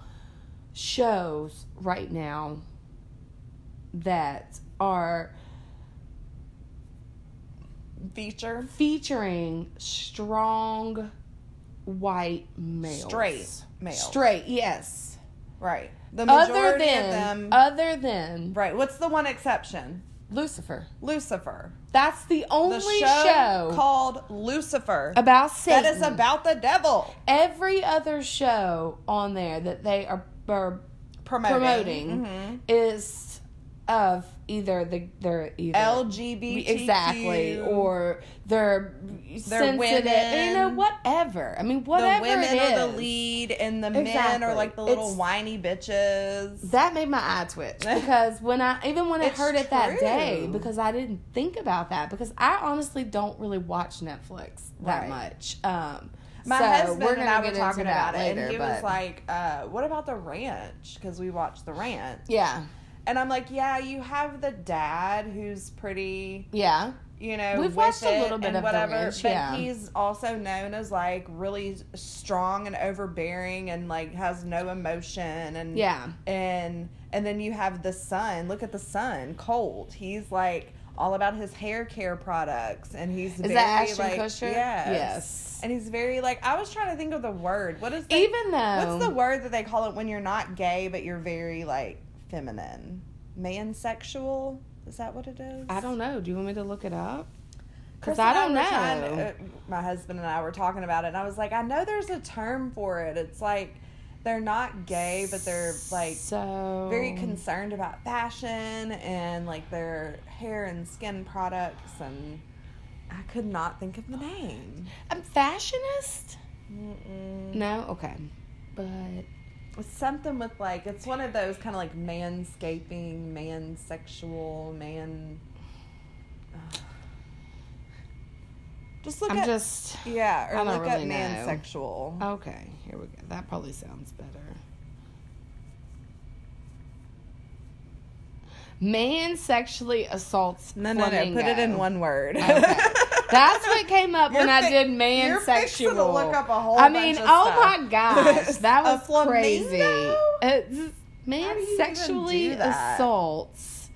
shows right now that are Feature. featuring strong white males. Straight males. Straight, yes. Right. The Other than of them other than Right. What's the one exception? Lucifer. Lucifer. That's the only The show, show, called Lucifer. about Satan. that is about the devil. every other show on there that they are, are Promoting. promoting Mhm. is of either the they're either LGBTQ. exactly or they're, sensitive, women. you know, whatever. I mean, the whatever women it are the lead and the men are like the little It's- whiny bitches. That made my eye twitch (laughs) because when I even when I heard it that day because I didn't think about that because I honestly don't really watch Netflix that Right. much. Um, My so husband we're and I were talking about it, later, and he but was like, uh, "What about the ranch?" Because we watched the ranch, yeah, and I'm like, "Yeah, you have the dad who's pretty, yeah, you know, We've watched a little bit of whatever, but he's also known as like really strong and overbearing, and like has no emotion, and yeah. and and then you have the son. Look at the son, Colt. He's like all about his hair care products, and he's Is very that Ashton like Kutcher? yes. Yes. and he's very like I was trying to think of the word. What is the, Even though what's the word that they call it when you're not gay but you're very like feminine? mansexual. Is that what it is? I don't know. Do you want me to look it up? Because I don't know. uh, my husband and I were talking about it, and I was like, I know there's a term for it. It's like they're not gay, but they're like so very concerned about fashion and like their hair and skin products, and I could not think of the name. I'm fashionist. Mm-mm. No, okay, but something with like it's one of those kind of like manscaping, mansexual, man. Just look I'm at just yeah, or look really up know. mansexual. okay. Here we go. That probably sounds better. Man sexually assaults. No, no, no. Put it in one word. Okay. (laughs) That's what came up when You're I fi- did man you're sexual. to look up a whole I mean, oh my gosh, (laughs) that was crazy. It's, uh, man do you even sexually assaults.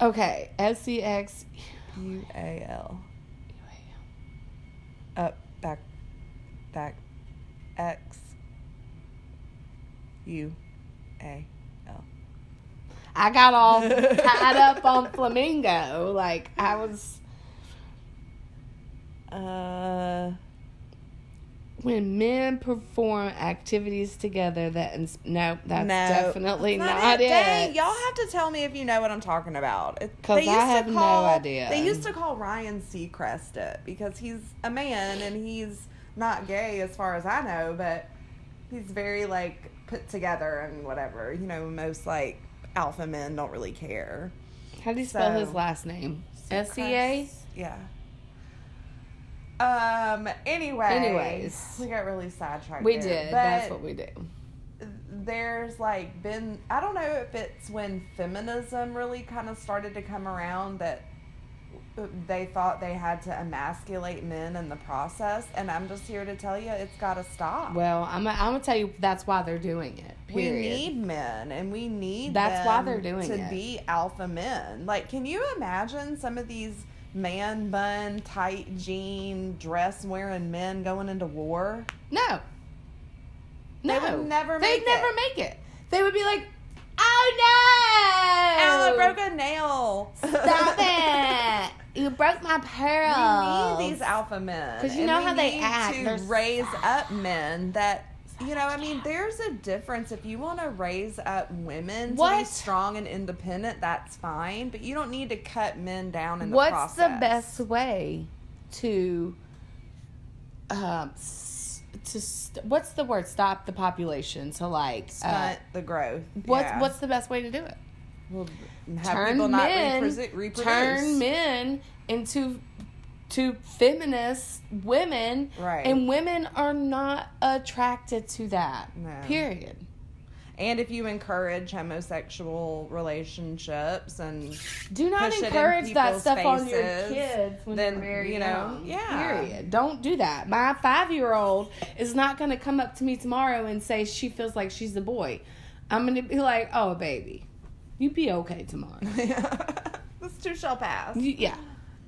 Okay, S C X. U A L. Up, back, back, X. U A L. I got all (laughs) tied up on flamingo. Like I was Uh, when men perform activities together. That ins- no, that's no, definitely that's not, it. Dang, y'all have to tell me if you know what I'm talking about. 'Cause they used I have no call- idea. They used to call Ryan Seacrest it because he's a man and he's not gay as far as I know, but he's very like put together and whatever. You know, most like alpha men don't really care. How do you spell his last name? S E A. Yeah. Um. Anyway. Anyways. we got really sidetracked. We there, did. but That's what we do. There's like been I don't know if it's when feminism really kind of started to come around that they thought they had to emasculate men in the process, and I'm just here to tell you it's got to stop. Well, I'm. I'm gonna tell you that's why they're doing it. we need men, and we need That's why they're doing it to it. be alpha men. Like, can you imagine some of these man bun, tight jean, dress wearing men going into war? No. No. They would never They'd make never it. make it. They would be like, oh no! Ow, I broke a nail. Stop it! You broke my pearl. We need these alpha men 'Cause you know how they act. To They're raise up men that you know. I mean, there's a difference. If you want to raise up women to be strong and independent, that's fine. But you don't need to cut men down in the What's process. What's the best way to um to st- what's the word stop the population to like uh, the growth. what's Yeah. what's the best way to do it Well, have turn people not men reprodu- reproduce. turn men into to feminist women Right. and women are not attracted to that No. period And if you encourage homosexual relationships and do not Push it in encourage that stuff on your kids when then, very you know, young. yeah. Period. Don't do that. My five year old is not going to come up to me tomorrow and say she feels like she's a boy. I'm going to be like, oh, baby, you be okay tomorrow. (laughs) this too shall pass. Yeah.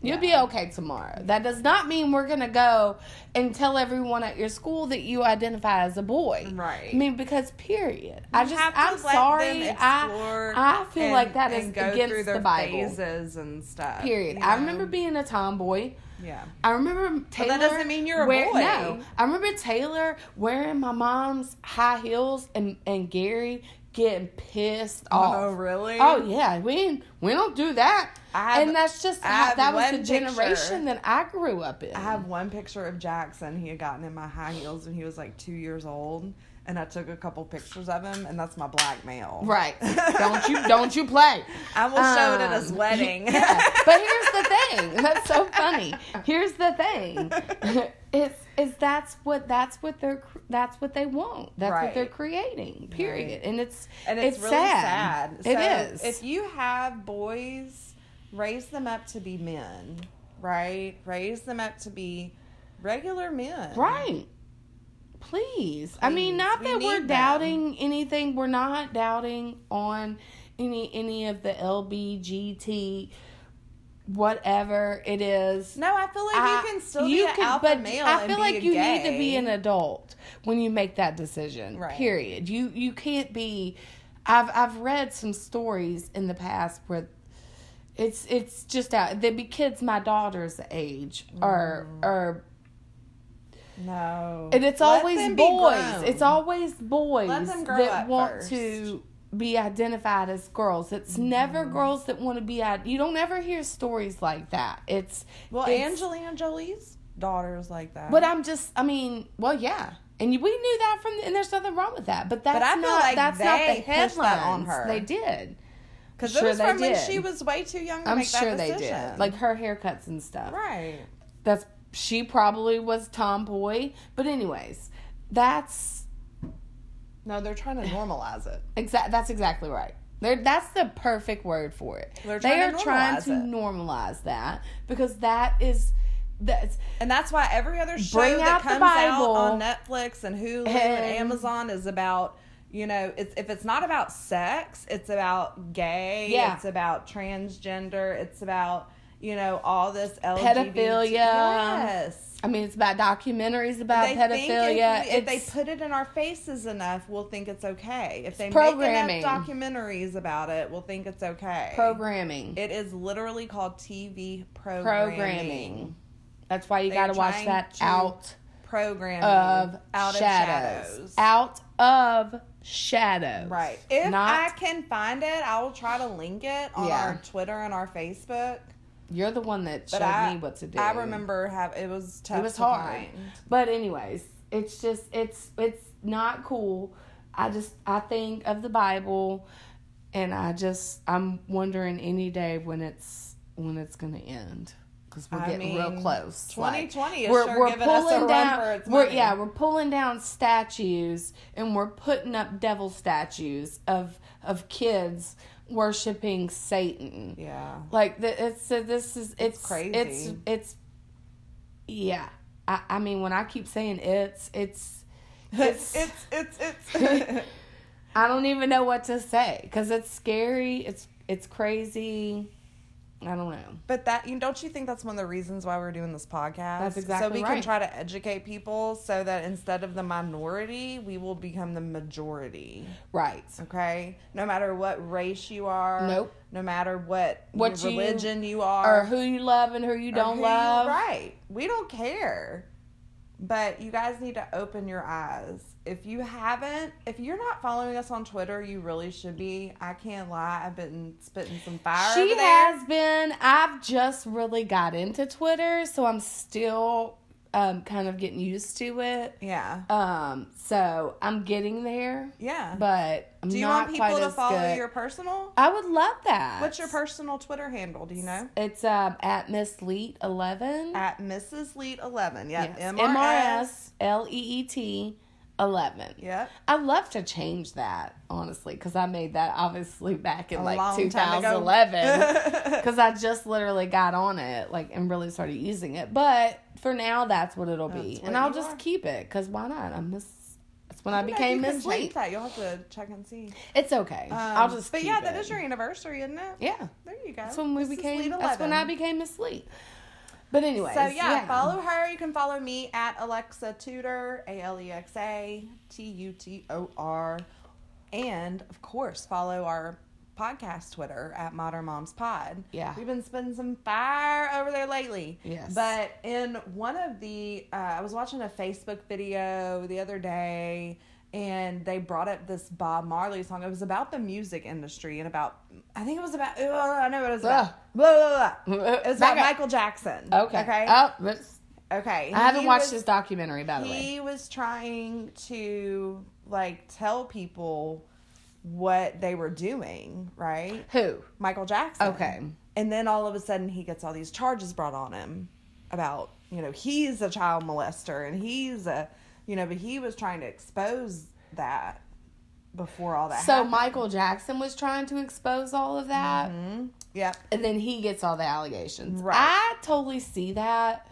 You'll be okay tomorrow. That does not mean we're gonna go and tell everyone at your school that you identify as a boy. Right. I mean, because period. I just to I'm sorry. I I feel and- like that is against the Bible. phases and stuff. Period. you I remember being a tomboy. Yeah. I remember Taylor. that doesn't mean you're a wear- boy. No, I remember Taylor wearing my mom's high heels and and Gary getting pissed oh, off. Oh, really? Oh yeah, we we don't do that. Have- and that's just how, that was the generation picture. that I grew up in. I have one picture of Jackson. He had gotten in my high heels when he was like two years old, and I took a couple pictures of him, and that's my blackmail. Right. (laughs) don't you don't you play. I will show it at his Um, wedding. yeah. (laughs) But here's the thing. That's so funny. Here's the thing. (laughs) It's is that's what that's what they're that's what they want. That's what they're creating. Period. Right. And it's and it's, it's really sad. sad. It is. So If you have boys, raise them up to be men, right? Raise them up to be regular men. Right. Please. I mean, not We that we're need them. doubting anything. We're not doubting on any any of the LBGT whatever it is. No, I feel like I- you can still you be an could- alpha but male. I feel like you gay. need to be an adult when you make that decision. Right. Period. You you can't be. I've I've read some stories in the past where it's it's just out. They be kids my daughter's age or Mm. or No. and it's Let always boys. It's always boys Let them grow that want first. to be identified as girls. It's never Mm-hmm. girls that want to be. ad- You don't ever hear stories like that. It's Well, it's- Angelina Jolie's daughter's like that. But I'm just. I mean, well, yeah. And we knew that from, the, and there's nothing wrong with that. But that's feel not like that's not the headlines. that on her. They did. Because sure it was they from when she was way too young to I'm make sure that they decision. did. Like her haircuts and stuff. right. That's she probably was tomboy. But anyways, that's No, they're trying to normalize it. (laughs) exact. That's exactly right. They're, that's the perfect word for it. They're they trying are to trying normalize to it. normalize that because that is that's And that's why every other show that comes out on Netflix and Hulu and, And- Amazon is about, you know, it's if it's not about sex, it's about gay, Yeah. it's about transgender, it's about, you know, all this LGBT. Pedophilia. Yes. I mean, it's about documentaries about they pedophilia. if, if they put it in our faces enough, we'll think it's okay. If they It's make enough documentaries about it, we'll think it's okay. programming. It is literally called TV programming. programming. That's why you got to watch that out Programming of out shadows. of shadows. Out of shadows. Right. If Not I can find it, I will try to link it on Yeah. our Twitter and our Facebook. you're the one that showed I, me what to do. I remember have it was tough. it was to hard. find. But anyways, it's just it's it's not cool. I just I think of the Bible, and I just I'm wondering any day when it's when it's gonna end because we're I getting real mean, close. Like, 2020 is sure giving us a pulling run down. for its we're yeah, we're pulling down statues and we're putting up devil statues of of kids worshiping Satan. Yeah. Like the, it's so this is it's crazy. It's it's yeah. I I mean when I keep saying it's it's (laughs) It's it's it's it's it's (laughs) (laughs) I don't even know what to say because it's scary. It's it's crazy. I don't know. But that you don't you think that's one of the reasons why we're doing this podcast? That's exactly so we can try to educate people so that instead of the minority, we will become the majority. Right. Okay, no matter what race you are, Nope. No matter what, What you- religion you are, Or who you love and who you don't who love. You, right. We don't care. But you guys need to open your eyes. If you haven't, if you're not following us on Twitter, you really should be. I can't lie. I've been spitting some fire. She has been. I've just really got into Twitter, so I'm still um, kind of getting used to it. Yeah. Um, so I'm getting there, Yeah. but I'm Do you want people to follow good. your personal? I would love that. What's your personal Twitter handle? Do you know? It's um at Miss Leet eleven. At Mrs. Leet eleven. Yeah. M R S L T MRS. MRS L E E T eleven. Yeah. I'd love to change that honestly because I made that obviously back in A like long time ago. 2011 because (laughs) I just literally got on it like and really started using it. But for now, that's what it'll be, That's and I'll just are. keep it because why not? I'm Miss. That's when I, if became Miss That you'll have to check and see. It's okay. I'll Um, just. But yeah, that it. is your anniversary, isn't it? Yeah. There you go. That's when we Mrs. became. That's when I became Miss. But anyway, So yeah, follow her. You can follow me at Alexa Tutor, A L E X A T U T O R, and of course follow our podcast Twitter at Modern Moms Pod. Yeah. we've been spending some fire over there lately. Yes. but in one of the, uh, I was watching a Facebook video the other day. And they brought up this Bob Marley song. It was about the music industry and about, I think it was about, oh, I know what it was about. Ugh. Blah, blah, blah. (laughs) It was Back about up. Michael Jackson. Okay. Okay. Oh, Okay. I haven't He watched was- this documentary by the way. He was trying to like tell people what they were doing, right? Who? Michael Jackson. Okay. And then all of a sudden he gets all these charges brought on him about, you know, he's a child molester and he's a, you know, but he was trying to expose that before all that So happened. Michael Jackson was trying to expose all of that, Mhm. Yep. and then he gets all the allegations. Right. I totally see that.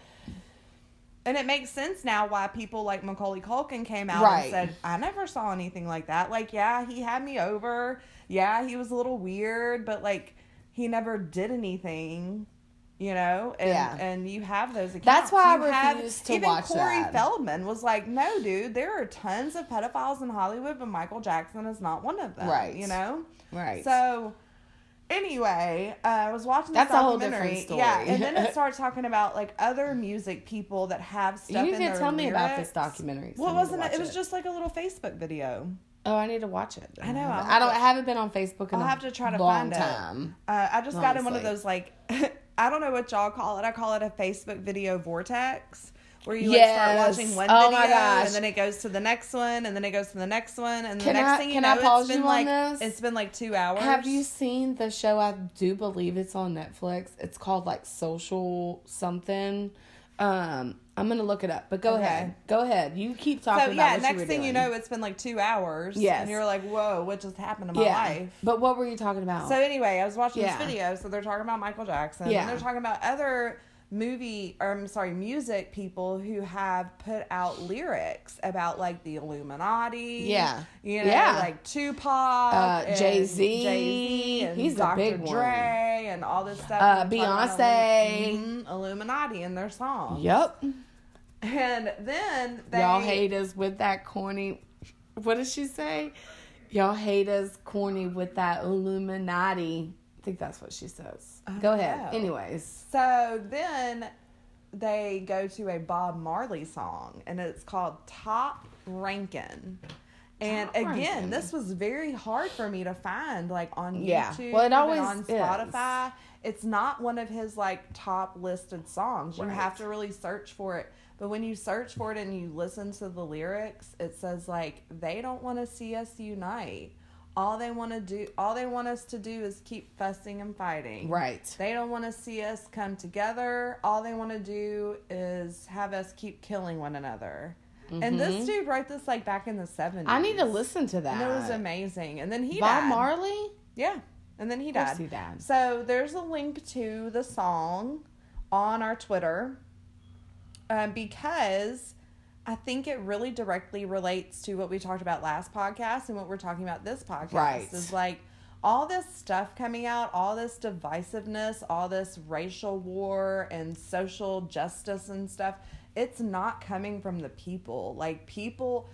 And it makes sense now why people like Macaulay Culkin came out Right. and said, I never saw anything like that. Like, yeah, he had me over. Yeah, he was a little weird, but like, he never did anything You know, and Yeah. and you have those accounts. That's why I You have- refuse to even watch Corey that. Feldman was like, "No, dude, there are tons of pedophiles in Hollywood, but Michael Jackson is not one of them." Right. You know. Right. So, anyway, uh, I was watching this That's a whole documentary. different story. Yeah, and then it (laughs) starts talking about like other music people that have stuff. you can their tell me about this documentary. so Well, I need to wasn't. It, it was just like a little Facebook video. Oh, I need to watch it. I know, I don't. I haven't been on Facebook in I'll have to try to long find it. time. Uh, I just got in one of those like (laughs) I don't know what y'all call it. I call it a Facebook video vortex. Where you like start watching one Oh video and then it goes to the next one and then it goes to the next one and the Can next I- thing you can know it's been like this? it's been like two hours. Have you seen the show? I do believe it's on Netflix. It's called like Social something. Um, I'm gonna look it up. But go Okay. ahead. Go ahead. You keep talking about. So yeah, next you thing you know, it's been like two hours. Yes. and you're like, whoa, what just happened to my yeah. life? But what were you talking about? So anyway, I was watching Yeah. this video. So they're talking about Michael Jackson. Yeah. And they're talking about other movie or I'm sorry, music people who have put out lyrics about like the Illuminati. Yeah. You know, Yeah. like Tupac, Uh, Jay-Z. Jay-Z, and He's a Dr. big one. Dre, and all this stuff. Uh, And about, Beyonce. like, mhm, Illuminati in their songs. yep. And then they Y'all hate us with that corny. What does she say? Y'all hate us corny with that Illuminati. I think that's what she says. Oh, go ahead. know. Anyways. So then they go to a Bob Marley song, and it's called Top Rankin'. And Top again, Rankin'. this was very hard for me to find, like on Yeah. YouTube Well, it always and on is. Spotify. It's not one of his like top listed songs. You Right. have to really search for it. But when you search for it and you listen to the lyrics, it says like they don't want to see us unite. All they want to do, all they want us to do is keep fussing and fighting. Right. They don't want to see us come together. All they want to do is have us keep killing one another. And this dude wrote this like back in the 70s. Mm-hmm. I need to listen to that. And it was amazing. And then he Bob died. Marley? Yeah. And then he died. he died. So there's a link to the song on our Twitter um, because I think it really directly relates to what we talked about last podcast and what we're talking about this podcast. Right. Is like all this stuff coming out, all this divisiveness, all this racial war and social justice and stuff. It's not coming from the people. Like people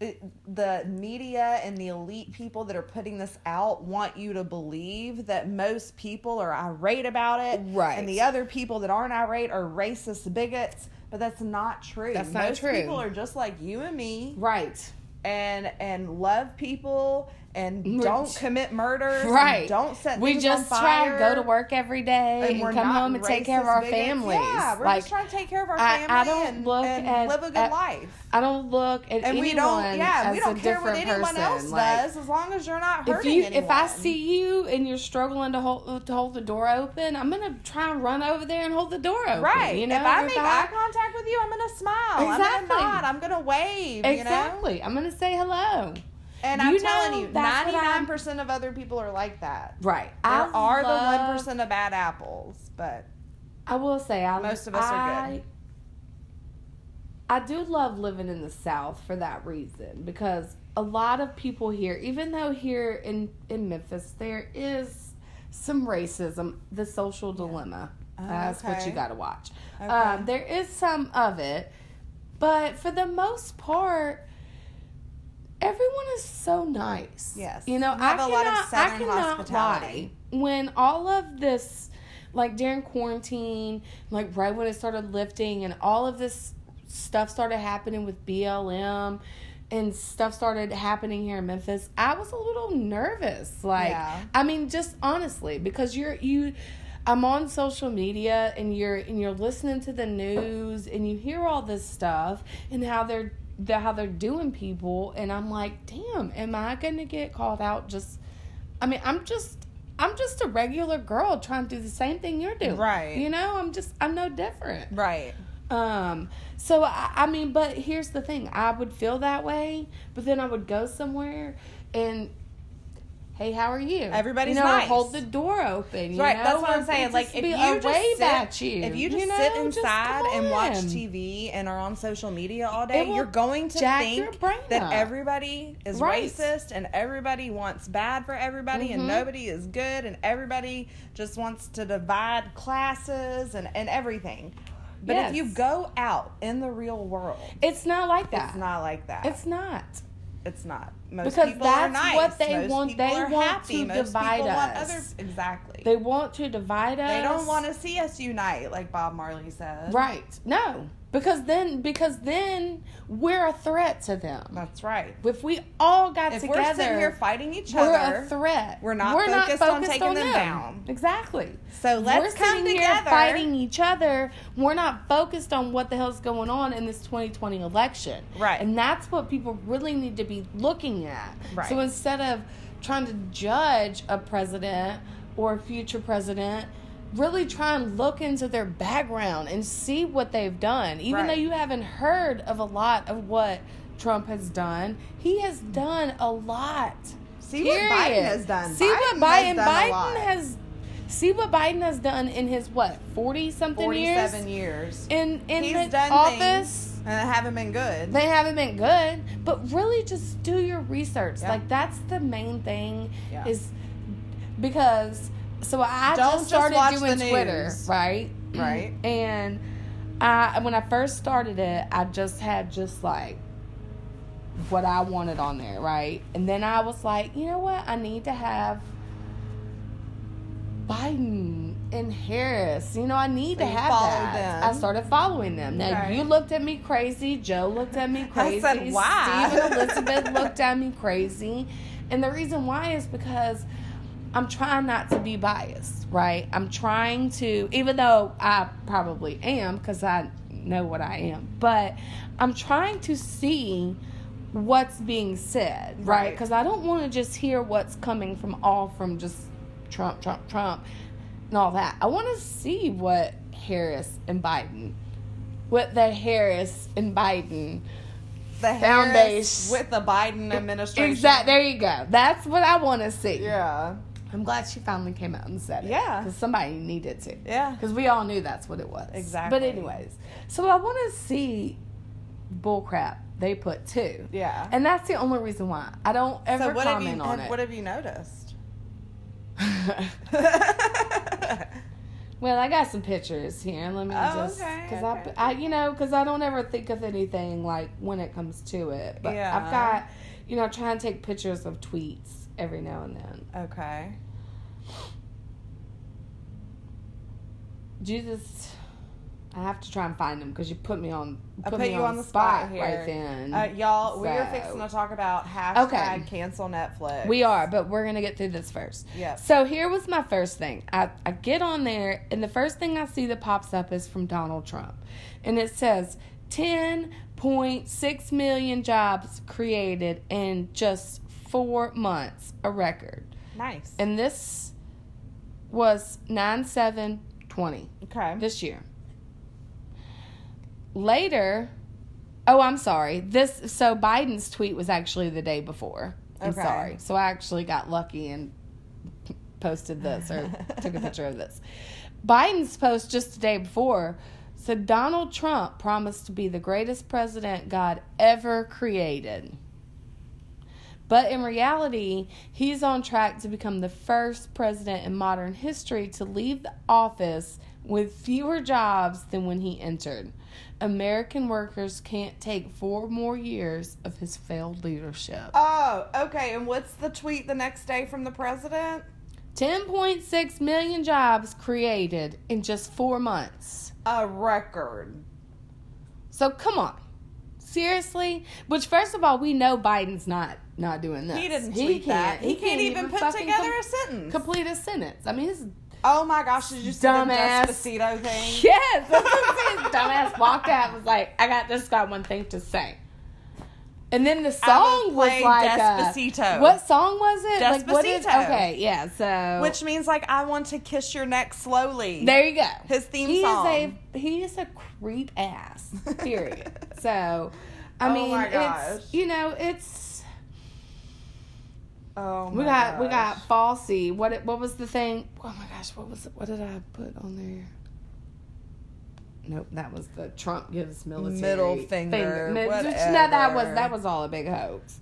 it, the media and the elite people that are putting this out want you to believe that most people are irate about it, Right. And the other people that aren't irate are racist bigots, but that's not true. That's not most true. people are just like you and me, Right. and and love people and don't commit murders, and Right. Don't set We just try to go to work every day and, we're come home and take care of our bigots. families. Yeah, we're like just trying to take care of our I- family I don't and, look and at- live a good at- life. I don't look at and anyone we don't yeah as we don't a care what anyone person. else Like, does as long as you're not If hurting you anyone. if I see you and you're struggling to hold to hold the door open, I'm gonna try and run over there and hold the door open. right You know, if I make eye contact with you I'm gonna smile Exactly. I'm gonna nod I'm gonna wave you know exactly, I'm gonna say hello. And Do I'm you telling you that's what I'm- 99% of other people are like that Right. there I are love- the 1% of bad apples but I will say, I, Most of us are good. I do love living in the South for that reason because a lot of people here, even though here in in Memphis there is some racism, the social dilemma. Oh, That's what you got to watch. Okay. Um, there is some of it, but for the most part. Everyone is so nice. Yes. you know You have I a lot of cannot, I Southern cannot hospitality. lie when all of this like during quarantine like right when it started lifting and all of this stuff started happening with blm and stuff started happening here in memphis i was a little nervous like Yeah. i mean just honestly because you're you i'm on social media and you're and you're listening to the news and you hear all this stuff and how they're the, how they're doing people and i'm like damn am i gonna get called out just I mean, I'm just I'm just a regular girl trying to do the same thing you're doing. Right. You know, I'm just I'm no different. right Um so I, I mean, but here's the thing. I would feel that way, but then I would go somewhere and hey, how are you? Everybody's you know, nice. hold the door open. You right, know? that's what I'm saying. Like if you just sit, at you, if you just know? sit inside come and watch. TV and are on social media all day, you're going to think that up. everybody is Right. racist and everybody wants bad for everybody and Mhm. nobody is good and everybody just wants to divide classes and, and everything. But if you go out in the real world, It's not like that. it's not like that. It's not. It's not. Most Because people are that's nice. what they Most want. They want happy. to Most divide people want us. others exactly. They want to divide us. They don't want to see us unite, like Bob Marley said. Right. No. Because then because then we're a threat to them. That's right. If we all got If together we're sitting here fighting each other, we're a threat. we're not focused on taking them down. Exactly. so let's we're come together. here fighting each other. We're not focused on what the hell's going on in this 2020 election. Right. And that's what people really need to be looking at. Right. So instead of trying to judge a president or a future president, really try and look into their background and see what they've done. Even Right. though you haven't heard of a lot of what Trump has done, he has done a lot. See what Biden has done. See what Biden Biden has Biden has see what Biden has done in his what forty something years Forty-seven years. in in He's the done office. and it haven't been good. They haven't been good, but really just do your research. Like that's the main thing is because so I Don't just just started watch doing Twitter, news. right? Right. And I when I first started it, I just had just like what I wanted on there, right? And then I was like, you know what? I need to have Biden and Harris. You know, I need So to have that. them. I started following them. Now Okay. you looked at me crazy. Joe looked at me crazy. (laughs) I said, "Why?" Steve and Elizabeth looked at me crazy. And the reason why is because I'm trying not to be biased, right? I'm trying to, even though I probably am because I know what I am, but I'm trying to see what's being said, right? Right. Because I don't want to just hear what's coming from all from just Trump, Trump, Trump, and all that. I want to see what Harris and Biden, what the Harris and Biden the Found Harris base. with the Biden administration. Exact. There you go. That's what I want to see. Yeah. I'm glad she finally came out and said it. Yeah. Because somebody needed to. Yeah. Because we all knew that's what it was. Exactly. But anyways, so I want to see bullcrap they put too. Yeah. And that's the only reason why I don't ever so what have you comment on have, it. what have you noticed? (laughs) well, I got some pictures here. Let me Oh, just okay, because okay. I, I, you know, because I don't ever think of anything like when it comes to it. But Yeah. I've got, you know, try and take pictures of tweets every now and then. okay. Jesus, I have to try and find him because you put me on. I Put, put me you on, on the spot, spot here. right then. Uh, y'all, we are So- fixing to talk about hashtag Okay. cancel Netflix. we are, but we're gonna get through this first. Yep. So here was my first thing. I, I get on there, and the first thing I see that pops up is from Donald Trump. And it says 10.6 million jobs created in just four months, a record. Nice. And this was 9 7 20 okay. this year. Later, oh, I'm sorry. This so Biden's tweet was actually the day before. I'm Okay. sorry. So I actually got lucky and posted this or (laughs) took a picture of this. Biden's post just the day before said Donald Trump promised to be the greatest president God ever created. But in reality, he's on track to become the first president in modern history to leave the office with fewer jobs than when he entered. American workers can't take four more years of his failed leadership. Oh, okay. And what's the tweet the next day from the president? 10.6 million jobs created in just four months. A record. So come on. Seriously? Which first of all, we know Biden's not not doing this. He didn't he tweet that. He, can't, even put together com- a sentence. complete a sentence. I mean, his oh my gosh! Did you see Dumbass. the Despacito thing? (laughs) yes, that's what I'm saying. Dumbass walked out and was like, "I got just got one thing to say." And then the song was like, uh, Despacito. what song was it? Like, what is, Despacito. okay, yeah. So Which means like I want to kiss your neck slowly. there you go. His theme he song. is a he is a creep ass. Period. (laughs) so, I Oh mean, it's you know it's Oh, we my got we got falsy. What what was the thing? Oh my gosh, what was it? What did I put on there? Nope, that was the Trump gives military Middle finger, Mi- No, that was that was all a big hoax.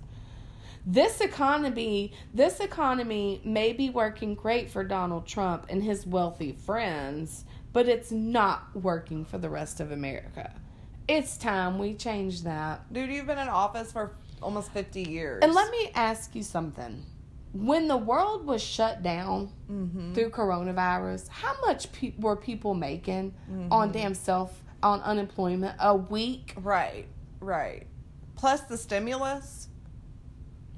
This economy, this economy may be working great for Donald Trump and his wealthy friends, but it's not working for the rest of America. It's time we change that. Dude, you've been in office for almost 50 years. And let me ask you something. When the world was shut down Mm-hmm. through coronavirus, how much pe- were people making on damn self on unemployment a week? Right, right. Plus the stimulus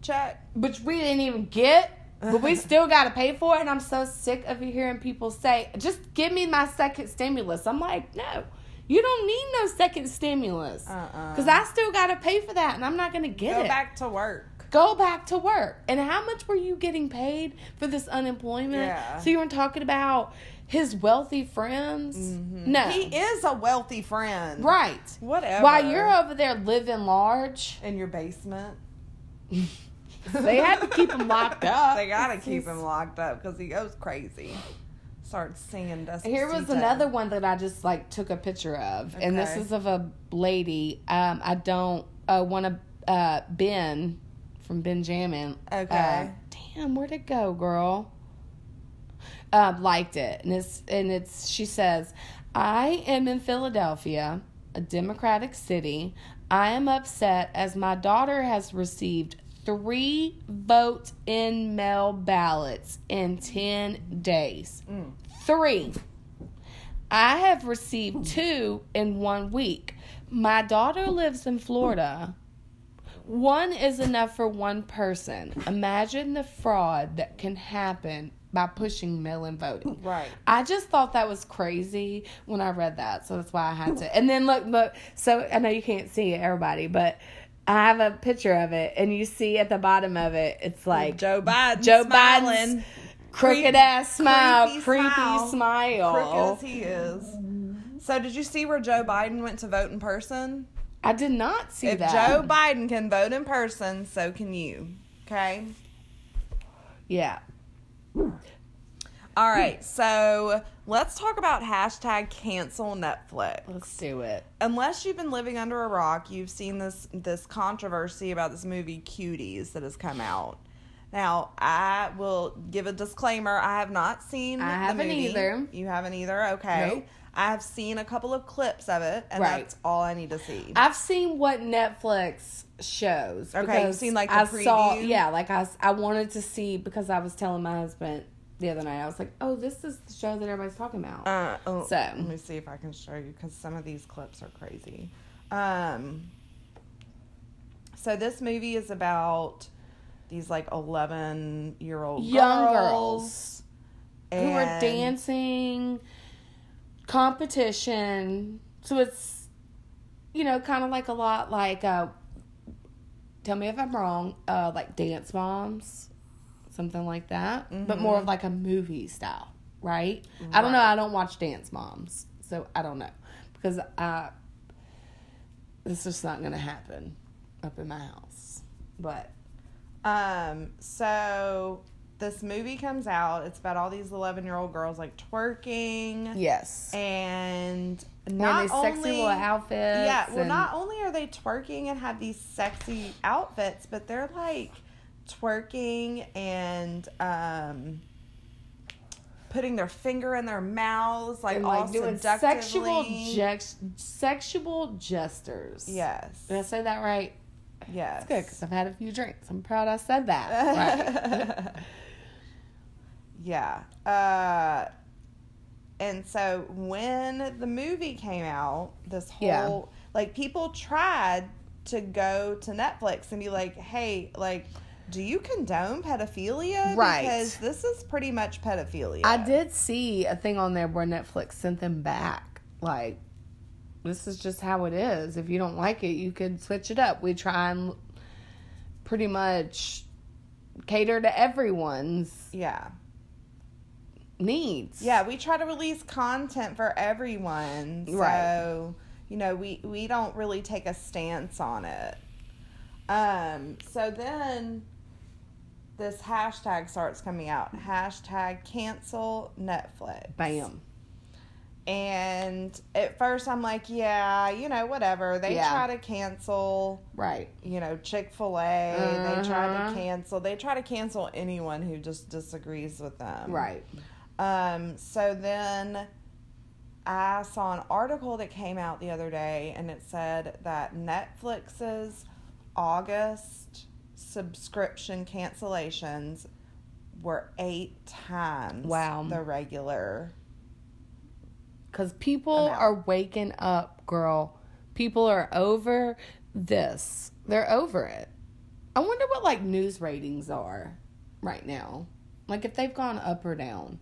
check. Which we didn't even get, but we (laughs) still got to pay for it. And I'm so sick of hearing people say, "Just give me my second stimulus." I'm like, no. You don't need no second stimulus Uh-uh. because I still got to pay for that, and I'm not going to get Go it. Go back to work. go back to work. And how much were you getting paid for this unemployment? Yeah. So you were talking about his wealthy friends? No. Mm-hmm. He is a wealthy friend. right. Whatever. While you're over there living large, in your basement, they had to keep him locked (laughs) up. they gotta keep him locked up because he goes crazy. Starts singing Despacito. Here was another one that I just like took a picture of, and this is of a lady. Um, I don't uh, want to uh, Ben from Benjamin. Okay. Uh, damn, where'd it go, girl? Uh, liked it, and it's and it's. She says, "I am in Philadelphia, a Democratic city. I am upset as my daughter has received." Three vote in mail ballots in 10 days. Mm. Three. I have received two in one week. My daughter lives in Florida. One is enough for one person. Imagine the fraud that can happen by pushing mail in voting. Right. I just thought that was crazy when I read that, so that's why I had to. And then look, look. So I know you can't see it, everybody, but I have a picture of it, and you see at the bottom of it, it's like Joe Biden. Joe. Biden's crooked ass smile, creepy creepy smile. smile. Crooked as he is. So did you see where Joe Biden went to vote in person? I did not see that. if that. Joe Biden can vote in person, so can you. Okay. yeah. All right. So let's talk about hashtag cancel Netflix. Let's do it. Unless you've been living under a rock, you've seen this this controversy about this movie Cuties that has come out. Now, I will give a disclaimer. I have not seen. I the haven't movie. either. You haven't either. Okay. Nope. I have seen a couple of clips of it, and Right. that's all I need to see. I've seen what Netflix shows. Okay, you've seen, like, the I saw. Yeah, like I I wanted to see because I was telling my husband the other night. I was like, "Oh, this is the show that everybody's talking about." Uh, oh, So. let me see if I can show you because some of these clips are crazy. Um, so this movie is about these like eleven year old Young girls who are dancing competition. So it's you know kind of like a lot like uh tell me if I'm wrong, uh like Dance Moms, something like that, but more of like a movie style, right? I don't know, I don't watch Dance Moms. So I don't know because I this is not going to happen up in my house. But Um, so this movie comes out. It's about all these eleven year old girls like twerking yes. and not these only sexy little outfits. Yeah, well, and- not only are they twerking and have these sexy outfits, but they're like twerking and um, putting their finger in their mouths, like and all like doing sexual gex- sexual gestures. Yes. Did I say that right? Yes. It's good because I've had a few drinks. I'm proud I said that. right. (laughs) yeah. Uh, and so when the movie came out, this whole Yeah. like people tried to go to Netflix and be like, "Hey, like do you condone pedophilia? Right. Because this is pretty much pedophilia. I did see a thing on there where Netflix sent them back. Like, this is just how it is. If you don't like it, you could switch it up. We try and pretty much cater to everyone's Yeah. needs. Yeah, we try to release content for everyone. So, Right. you know, we we don't really take a stance on it. Um, so then this hashtag starts coming out. Hashtag cancel Netflix. Bam. And at first I'm like, yeah, you know, whatever. They Yeah. try to cancel, Right. you know, Chick fil A. They try Uh-huh. to cancel. They try to cancel anyone who just disagrees with them. Right. Um, so then I saw an article that came out the other day and it said that Netflix's August subscription cancellations were eight times Wow. the regular. Because people Amount. are waking up, girl. People are over this. They're over it. I wonder what like news ratings are right now. Like if they've gone up or down.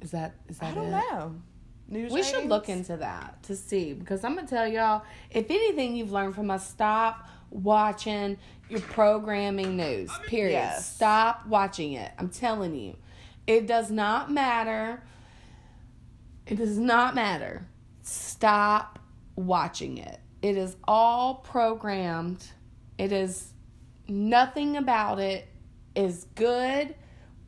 Is that is that I don't it? know. News We should look into that to see because I'm gonna tell y'all if anything you've learned from us, stop watching your programming news. Period. Yes. Stop watching it. I'm telling you, it does not matter. It does not matter. Stop watching it. It is all programmed. It is nothing about it is good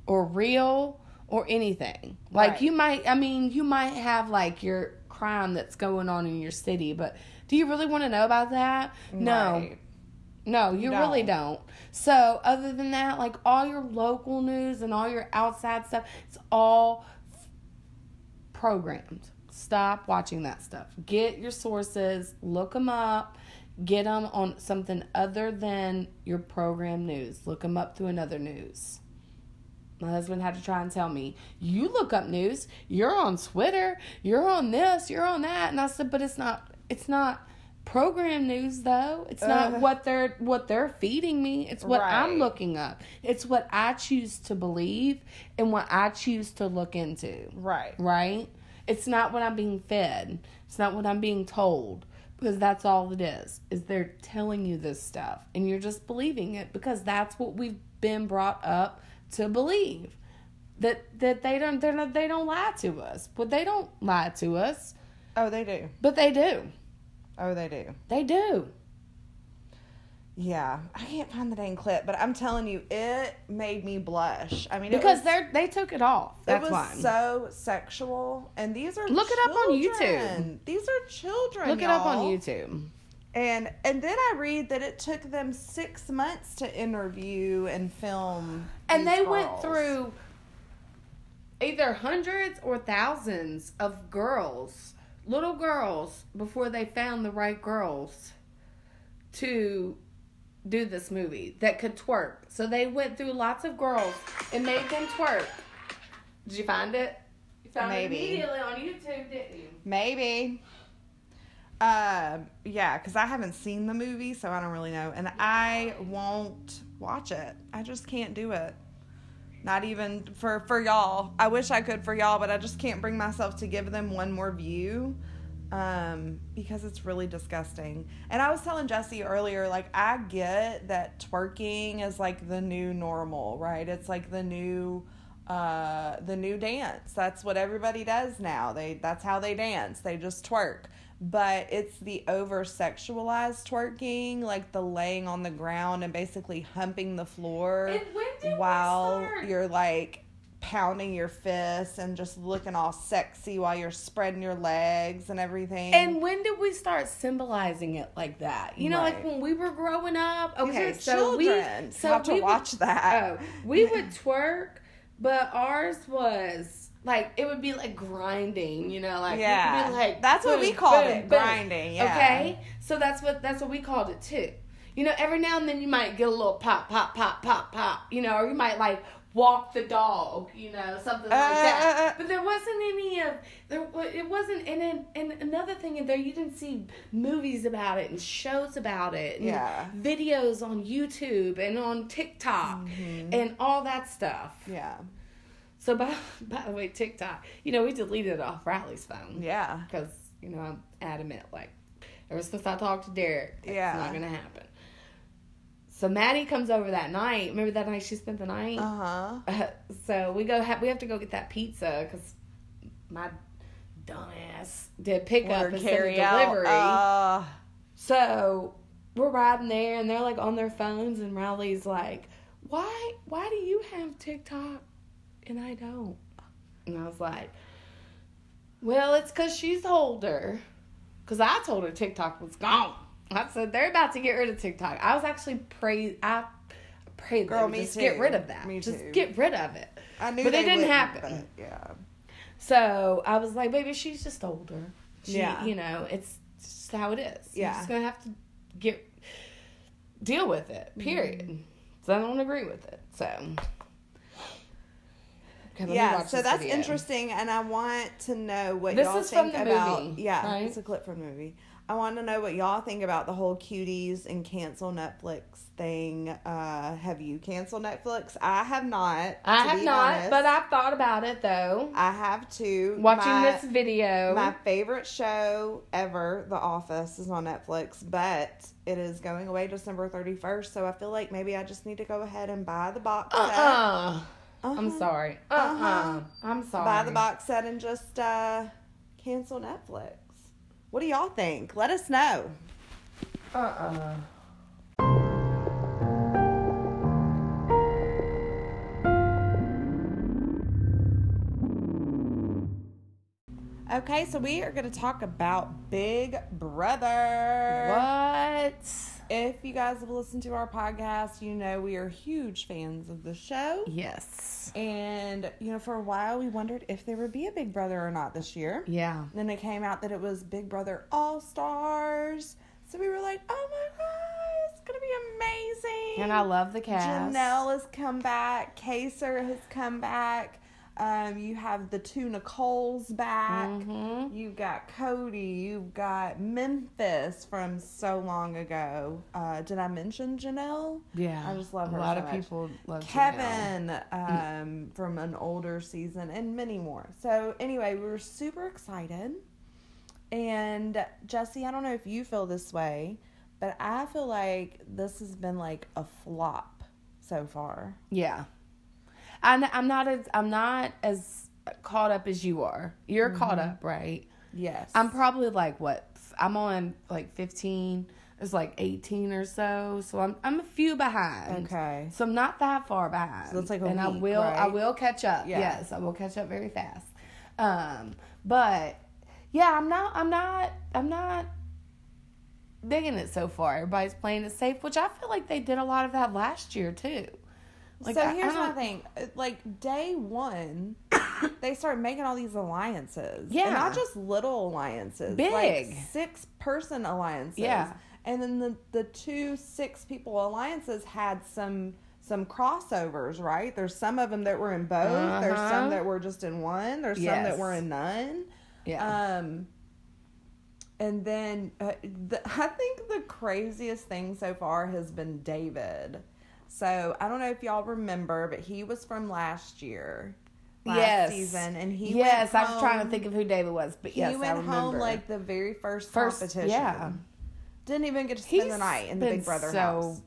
or real or anything. Like Right. you might I mean, you might have like your crime that's going on in your city, but do you really want to know about that? No. No, you No. really don't. So, other than that, like all your local news and all your outside stuff, it's all f- programmed. Stop watching that stuff. Get your sources, look them up, get them on something other than your program news. Look them up through another news. My husband had to try and tell me, you look up news, you're on Twitter, you're on this, you're on that. And I said, but it's not, it's not program news though. It's not Ugh. what they're, what they're feeding me. It's what I'm looking up. It's what I choose to believe and what I choose to look into Right. right? It's not what I'm being fed. It's not what I'm being told because that's all it is. Is they're telling you this stuff and you're just believing it because that's what we've been brought up to believe. That that they don't they're not they don't lie to us. But they don't lie to us. Oh, they do. But they do. Oh, they do. They do. Yeah, I can't find the dang clip, but I'm telling you, it made me blush. I mean, Because they're they took it off. it was why. so sexual, and these are Look it up on YouTube. These are children. Look it up on. YouTube. And and then I read that it took them six months to interview and film. And these they went through either hundreds or thousands of girls, little girls, before they found the right girls to do this movie that could twerk. So they went through lots of girls and made them twerk. Did you find it? You found Maybe. it immediately on YouTube, didn't you? Maybe. Um, yeah, because I haven't seen the movie, so I don't really know. And I won't watch it. I just can't do it. Not even for for y'all. I wish I could for y'all, but I just can't bring myself to give them one more view. Um, because it's really disgusting. And I was telling Jesse earlier, like I get that twerking is like the new normal, right? It's like the new uh the new dance. That's what everybody does now. They that's how they dance. They just twerk. But it's the over sexualized twerking, like the laying on the ground and basically humping the floor And when did we while you're like pounding your fists and just looking all sexy while you're spreading your legs and everything. And when did we start symbolizing it like that? You know, like when we were growing up. Okay, so children we so have to we would- watch that. Oh, we would twerk, but ours was like it would be like grinding. You know, like Yeah. be like That's what we called boom, it, boom. grinding, yeah. Okay, so that's what that's what we called it too. You know, every now and then you might get a little pop, pop, pop, pop, pop. You know, or you might like walk the dog. You know, something like Uh, that. uh, uh. But there wasn't any of there. It wasn't. And then, and another thing in there, you didn't see movies about it and shows about it. And Yeah. Videos on YouTube and on TikTok Mm-hmm. and all that stuff. yeah. So by (laughs) by the way, TikTok. You know, we deleted it off Riley's phone Yeah. because you know I'm adamant. Like ever since I talked to Derek, it's Yeah. not gonna happen. So Maddie comes over that night. Remember that night she spent the night. Uh huh. Uh, so we go. Ha- we have to go get that pizza because my dumbass did pick up and carry send a out. delivery. Uh, so we're riding there and they're like on their phones and Riley's like, Why why do you have TikTok and I don't? And I was like, Well, it's cause she's older. Cause I told her TikTok was gone. I said they're about to get rid of TikTok. I was actually pray I prayed Girl, them me just get rid of that. Me just too. get rid of it. I knew But it didn't happen. yeah. So I was like, baby, she's just older. She, Yeah. You know, it's just how it is. You're Yeah. just gonna have to get deal with it. Period. Mm-hmm. So I don't agree with it. So. Okay, yeah, so that's video. interesting, and I want to know what This y'all is from think the about. movie, yeah, right? it's a clip from the movie. I want to know what y'all think about the whole cuties and cancel Netflix thing. Uh, have you canceled Netflix? I have not. I have not, honest. but I've thought about it though. I have too. Watching My- this video. My favorite show ever, The Office, is on Netflix, but it is going away December 31st. So I feel like maybe I just need to go ahead and buy the box uh set. uh Uh-huh. I'm sorry. Uh uh Uh-huh. I'm sorry. Buy the box set and just uh, cancel Netflix. What do y'all think? Let us know. Uh uh Okay, so we are going to talk about Big Brother. What? If you guys have listened to our podcast, you know we are huge fans of the show. Yes. And, you know, for a while we wondered if there would be a Big Brother or not this year. Yeah. And Then it came out that it was Big Brother All Stars. So we were like, oh my God, it's going to be amazing. And I love the cast. Janelle has come back. Kaysar has come back. Um, you have the two Nicoles back. Mhm. You've got Cody. You've got Memphis from so long ago. Uh, did I mention Janelle? Yeah. I just love her A lot so of much. people love Kevin um, from an older season, and many more. So, anyway, we were super excited. And, Jesse, I don't know if you feel this way, but I feel like this has been like a flop so far. Yeah. I'm, I'm not as I'm not as caught up as you are. You're caught up, right? Yes. I'm probably like what? I'm on like 15. It's like 18 or so. So I'm I'm a few behind. Okay. So I'm not that far behind. So it's like a and I week, will I will catch up. Yeah. Yes, I will catch up very fast. Um, but yeah, I'm not I'm not I'm not digging it so far. Everybody's playing it safe, which I feel like they did a lot of that last year too. Like, so here's my thing. Uh, Like day one, (coughs) they start making all these alliances. Yeah. And not just little alliances. Big. Like six person alliances. Yeah. And then the the two six people alliances had some some crossovers, right? There's some of them that were in both. There's Uh-huh. some that were just in one. There's some that were in none. Yeah. Um, and then uh, the, (laughs) I think the craziest thing so far has been David. So I don't know if y'all remember, but he was from last year, last yes. season, and he yes, I was trying to think of who David was, but He yes, I went remember. home like the very first, First- competition. yeah. Didn't even get to spend the night in the Big Brother so- house.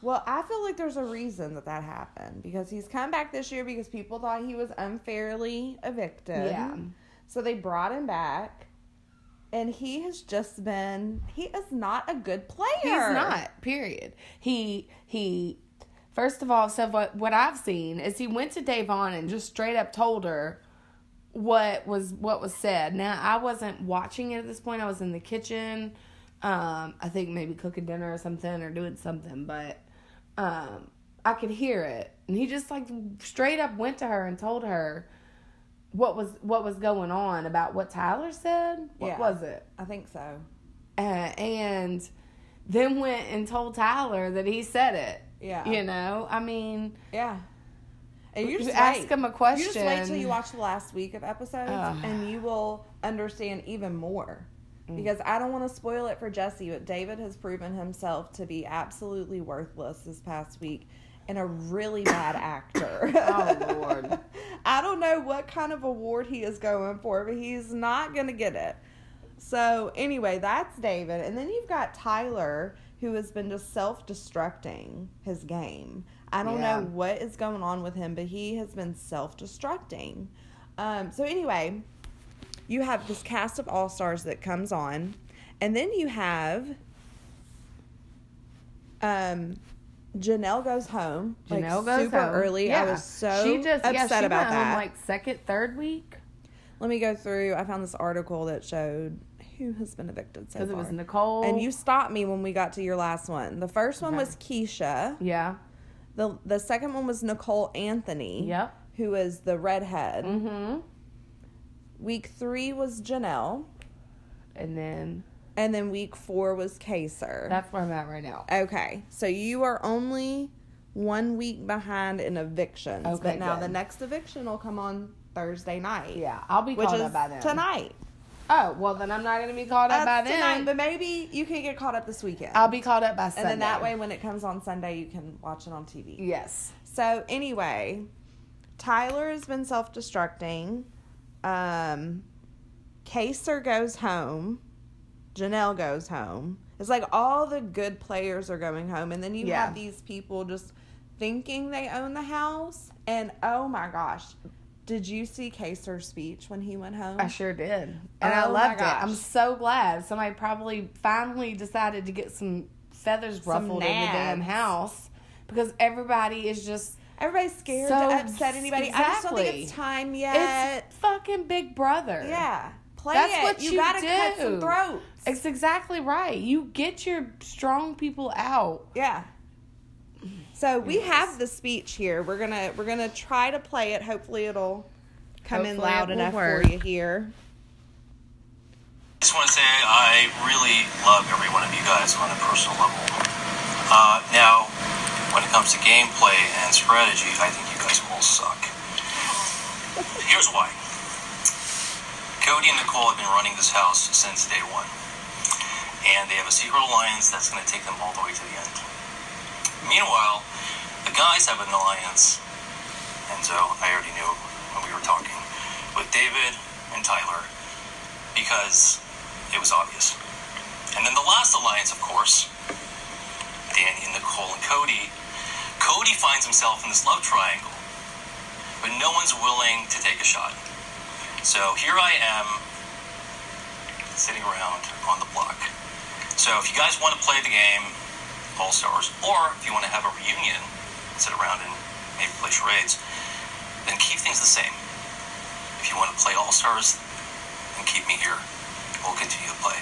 Well, I feel like there's a reason that that happened because he's come back this year because people thought he was unfairly evicted. Yeah. So they brought him back, and he has just been. He is not a good player. He's not. Period. He he. First of all, so what what I've seen is he went to Da'Vonne and just straight up told her what was what was said. Now I wasn't watching it at this point. I was in the kitchen. Um, I think maybe cooking dinner or something or doing something, but um, I could hear it. And he just like straight up went to her and told her what was what was going on about what Tyler said. What Yeah. was it? I think so. uh, and then went and told Tyler that he said it. Yeah. You know, I mean, Yeah. And you just ask wait. him a question. You just wait till you watch the last week of episodes, and you will understand even more. Mm. Because I don't want to spoil it for Jesse, but David has proven himself to be absolutely worthless this past week and a really bad actor. (laughs) Oh, Lord. (laughs) I don't know what kind of award he is going for, but he's not going to get it. So, anyway, that's David. And then you've got Tyler, who has been just self destructing his game. I don't Yeah. know what is going on with him, but he has been self destructing. Um, so, anyway, you have this cast of all stars that comes on, and then you have Um, Janelle goes home. like, Janelle goes super home. early. Yeah. I was so she just, upset yeah, she about went home that. like second, third week Let me go through. I found this article that showed who has been evicted so far. because it was Nicole. and you stopped me when we got to your last one. The first one Okay. was Keesha. yeah, The the second one was Nicole Anthony. yep. Who is the redhead. Mm-hmm. Week three was Janelle. And then And then week four was Kaysar. that's where I'm at right now. Okay, so you are only one week behind in evictions. Okay, but now good. the next eviction will come on Thursday night. Yeah, I'll be is up by then. tonight. Oh well, then I'm not gonna be caught up by That's then. tonight, but maybe you can get caught up this weekend. I'll be caught up by Sunday. and then that way, when it comes on Sunday, you can watch it on TV. yes. So anyway, Tyler has been self-destructing. Um, Kaysar goes home. Janelle goes home. It's like all the good players are going home, and then you Yeah. have these people just thinking they own the house. And oh my gosh, did you see Kaysar's speech when he went home? I sure did, and I Oh my loved it. I'm so glad somebody probably finally decided to get some feathers ruffled in the damn house because everybody is just Everybody's scared So- to upset anybody. I just don't think it's time yet. it's fucking Big Brother. yeah, play That's it. what you, you gotta cut some throats. It's exactly right. You get your strong people out. Yeah. So we Yes. have the speech here. We're gonna we're gonna try to play it. Hopefully it'll come in loud enough work. for you here. I just want to say I really love every one of you guys on a personal level. Uh, now, when it comes to gameplay and strategy, I think you guys all suck. Here's why. Cody and Nicole have been running this house since day one. And they have a secret alliance that's going to take them all the way to the end. Meanwhile, the guys have an alliance, and so I already knew when we were talking, with David and Tyler because it was obvious. And then the last alliance, of course, Dani and Nicole and Cody. Cody finds himself in this love triangle, but no one's willing to take a shot. So here I am, sitting around on the block. So if you guys want to play the game, All Stars, or if you want to have a reunion, sit around and maybe play charades, then keep things the same. If you want to play All Stars, and keep me here. We'll continue to play.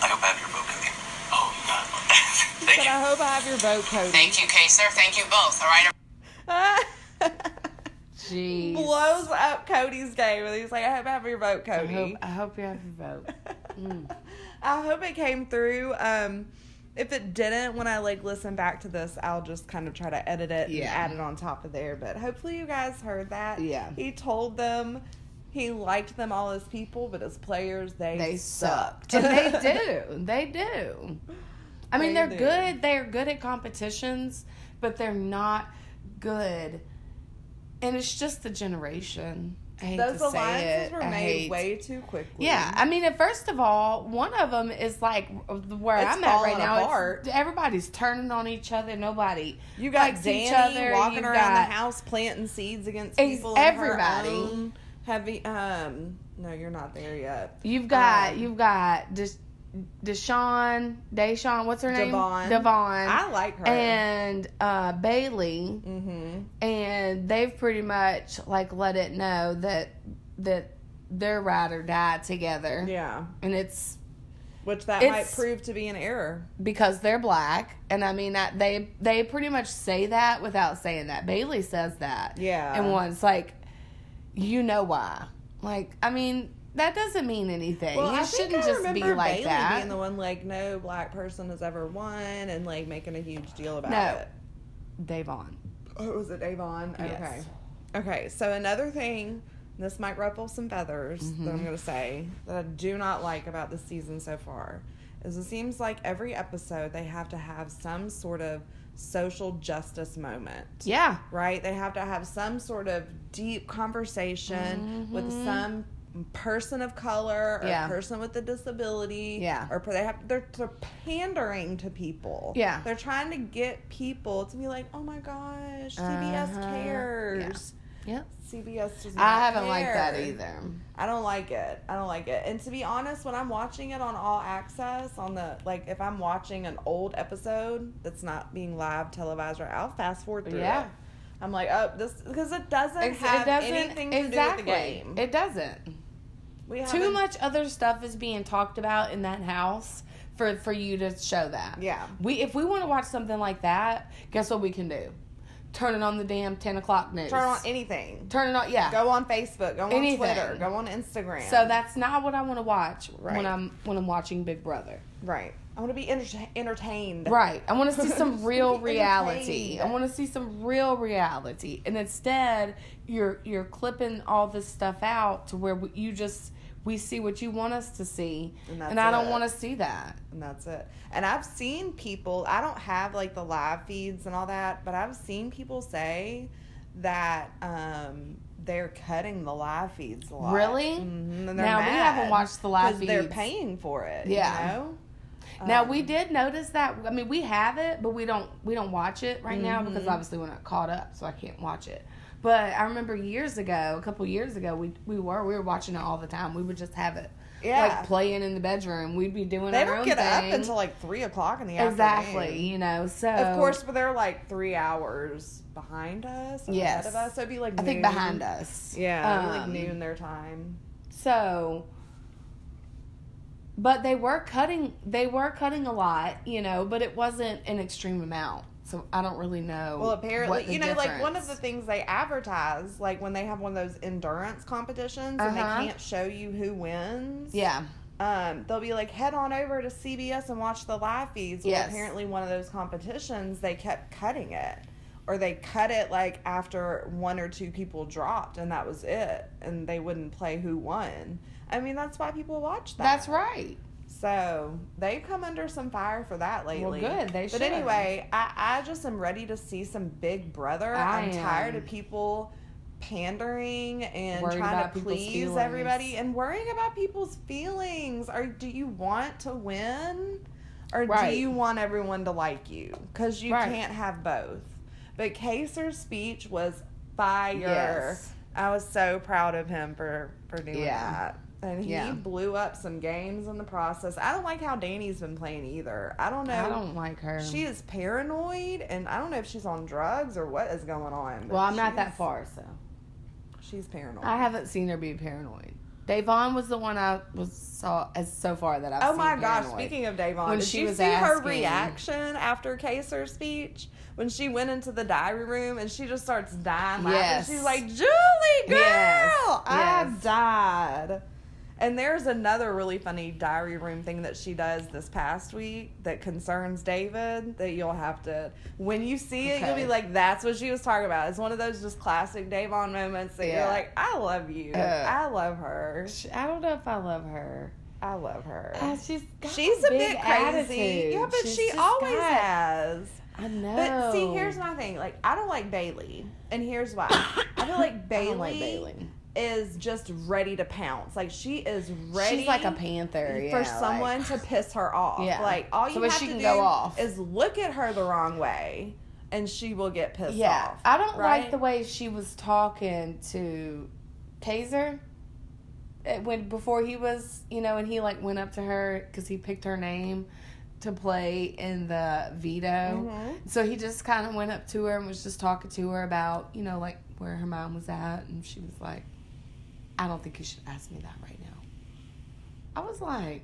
I hope I have your vote, Cody. Oh, (laughs) Thank But you. I hope I have your vote, Cody. Thank you, Kaysar. Thank you both. All right. (laughs) Jeez. Blows up Cody's game. and He's like, I hope I have your vote, Cody. I hope, I hope you have your vote. (laughs) Mm. I hope it came through. Um, if it didn't, when I like listen back to this, I'll just kind of try to edit it Yeah. and add it on top of there. But hopefully, you guys heard that. Yeah. he told them he liked them all as people, but as players, they They sucked. sucked. and they (laughs) do. They do. I mean, They they are do. good. They're good at competitions, but they're not good. And it's just the generation. Those alliances it. were I made hate- way too quickly. Yeah, I mean, first of all, one of them is like where It's I'm at right now. Everybody's turning on each other. Nobody You got likes Dani each other. walking You've around the house planting seeds against people. everybody. Heavy. Um. No, you're not there yet. You've got Um, you've got Des- Deshaun, Deshaun. What's her name? Devon. Devon. I like her. and uh, Bayleigh, mm-hmm. and they've pretty much like let it know that that they're ride or die together, Yeah. and it's Which that might prove to be an error. because they're black, and I mean that they they pretty much say that without saying that. Bayleigh says that, Yeah. and once like, you know why? Like, I mean. That doesn't mean anything. Well, you I shouldn't I just be like Bayleigh that. being the one like, no black person has ever won, and like making a huge deal about No. it. Da'Vonne. Oh, was it Da'Vonne? Okay. Yes. Okay. So another thing, this might ruffle some feathers that Mm-hmm. I'm going to say that I do not like about the season so far, is it seems like every episode they have to have some sort of social justice moment. Yeah. Right? They have to have some sort of deep conversation with some person of color or. Yeah. person with a disability Yeah. or they have they're, they're pandering to people Yeah. they're trying to get people to be like oh my gosh cbs Uh-huh. cares Yep. CBS does. Not. I haven't liked that either. I don't like it. I don't like it. And to be honest, when I'm watching it on All Access, on the like, if I'm watching an old episode that's not being live televised, right, I'll fast forward through Yeah. it. I'm like, oh, this because it doesn't Ex- have anything to exactly. do with the game. It doesn't. Too much other stuff is being talked about in that house for for you to show that. Yeah. We if we want to watch something like that, guess what we can do? Turn it on the damn ten o'clock news. Turn on anything. Turn it on. Yeah. Go on Facebook. Go on Anything. Twitter. Go on Instagram. So that's not what I want to watch Right. when I'm when I'm watching Big Brother. right. I want to be enter- entertained. Right. I want to see some (laughs) real reality. I want to see some real reality. And instead, you're you're clipping all this stuff out to where you just we see what you want us to see, And and, I don't want to see that. And that's it. And I've seen people, I don't have like the live feeds and all that, but I've seen people say that um, they're cutting the live feeds a lot. Really? hmm Now, we haven't watched the live 'cause They're paying for it. Yeah. You know? Now Um, we did notice that. I mean, we have it, but we don't we don't watch it right now because Mhm. obviously we're not caught up, so I can't watch it. But I remember years ago, a couple years ago, we we were we were watching it all the time. We would just have it Yeah. like playing in the bedroom. We'd be doing they our don't own get thing. up until like three o'clock in the exactly, afternoon. Exactly, you know. So Of course, but they're like three hours behind us. Yes. Ahead of us. So it'd be like I think behind us. Yeah, Um, like noon their time. So, but they were cutting. They were cutting a lot, you know, but it wasn't an extreme amount. So I don't really know. Well, apparently, you know, like one of the things they advertise, like when they have one of those endurance competitions and Uh-huh. they can't show you who wins. Yeah. Um, they'll be like, head on over to CBS and watch the live feeds. Well, Yes. apparently, one of those competitions, they kept cutting it. Or they cut it like after one or two people dropped, and that was it. And they wouldn't play who won. I mean, that's why people watch that. That's right. So they've come under some fire for that lately. Well, good, they But should. anyway, I, I just am ready to see some Big Brother. I I'm tired of people pandering and Worried trying to please feelings. everybody and worrying about people's feelings. Or do you want to win? Or Right. do you want everyone to like you? Because you Right. can't have both. But Kaysar's speech was fire. Yes. I was so proud of him for, for doing Yeah. that. And he Yeah. blew up some games in the process. I don't like how Dani's been playing either. I don't know. I don't like her. She is paranoid, and I don't know if she's on drugs or what is going on. well, I'm not that far, so She's paranoid. I haven't seen her be paranoid. Da'Vonne was the one I was saw as so far that I've Oh my gosh! paranoid. Speaking of Da'Vonne, When did she you was see her reaction after Kaysar's speech when she went into the diary room and she just starts dying laughing? Yes. She's like, "Julie, girl, Yes. I Yes. died." And there's another really funny diary room thing that she does this past week that concerns David that you'll have to when you see it, you'll be like, "That's what she was talking about." It's one of those just classic Da'Vonne moments that you're like, "I love you, Uh. I love her, I don't know if I love her. I love her." Uh, she's She's a big bit crazy. attitude. Yeah, but She's she always got- has. I know. But see, here's my thing. Like, I don't like Bayleigh, and here's why. I feel like (coughs) I Bayleigh, don't like Bayleigh. Is just ready to pounce. Like, she is ready. She's like a panther for yeah, someone like- to (laughs) piss her off. Yeah. Like, all you So have she to can do go off. is look at her the wrong way, and she will get pissed Yeah, off. I don't right? like the way she was talking to Kaysar eh, when before he was, you know, and he like went up to her because he picked her name to play in the veto. Mhm. So he just kind of went up to her and was just talking to her about, you know, like where her mom was at, and she was like, "I don't think you should ask me that right now." I was like,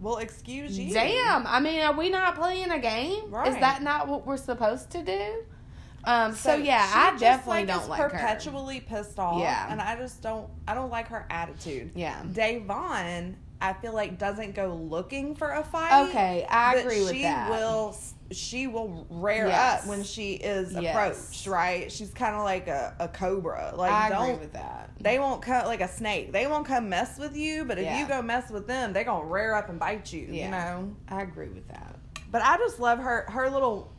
Well, excuse you. Damn. I mean, are we not playing a game? Is that not what we're supposed to do? Um, so, yeah, I definitely like, don't is like her. perpetually pissed off. Yeah. and I just don't. I don't like her attitude. Yeah. Da'Vonne, I feel like doesn't go looking for a fight. Okay, I agree with she that. will. She will rear Yes. up when she is Yes. approached. Right? She's kind of like a, a cobra. Like I don't. agree with that. They won't come like a snake. They won't come mess with you. But if Yeah. you go mess with them, they're gonna rear up and bite you. Yeah. You know. I agree with that. But I just love her her little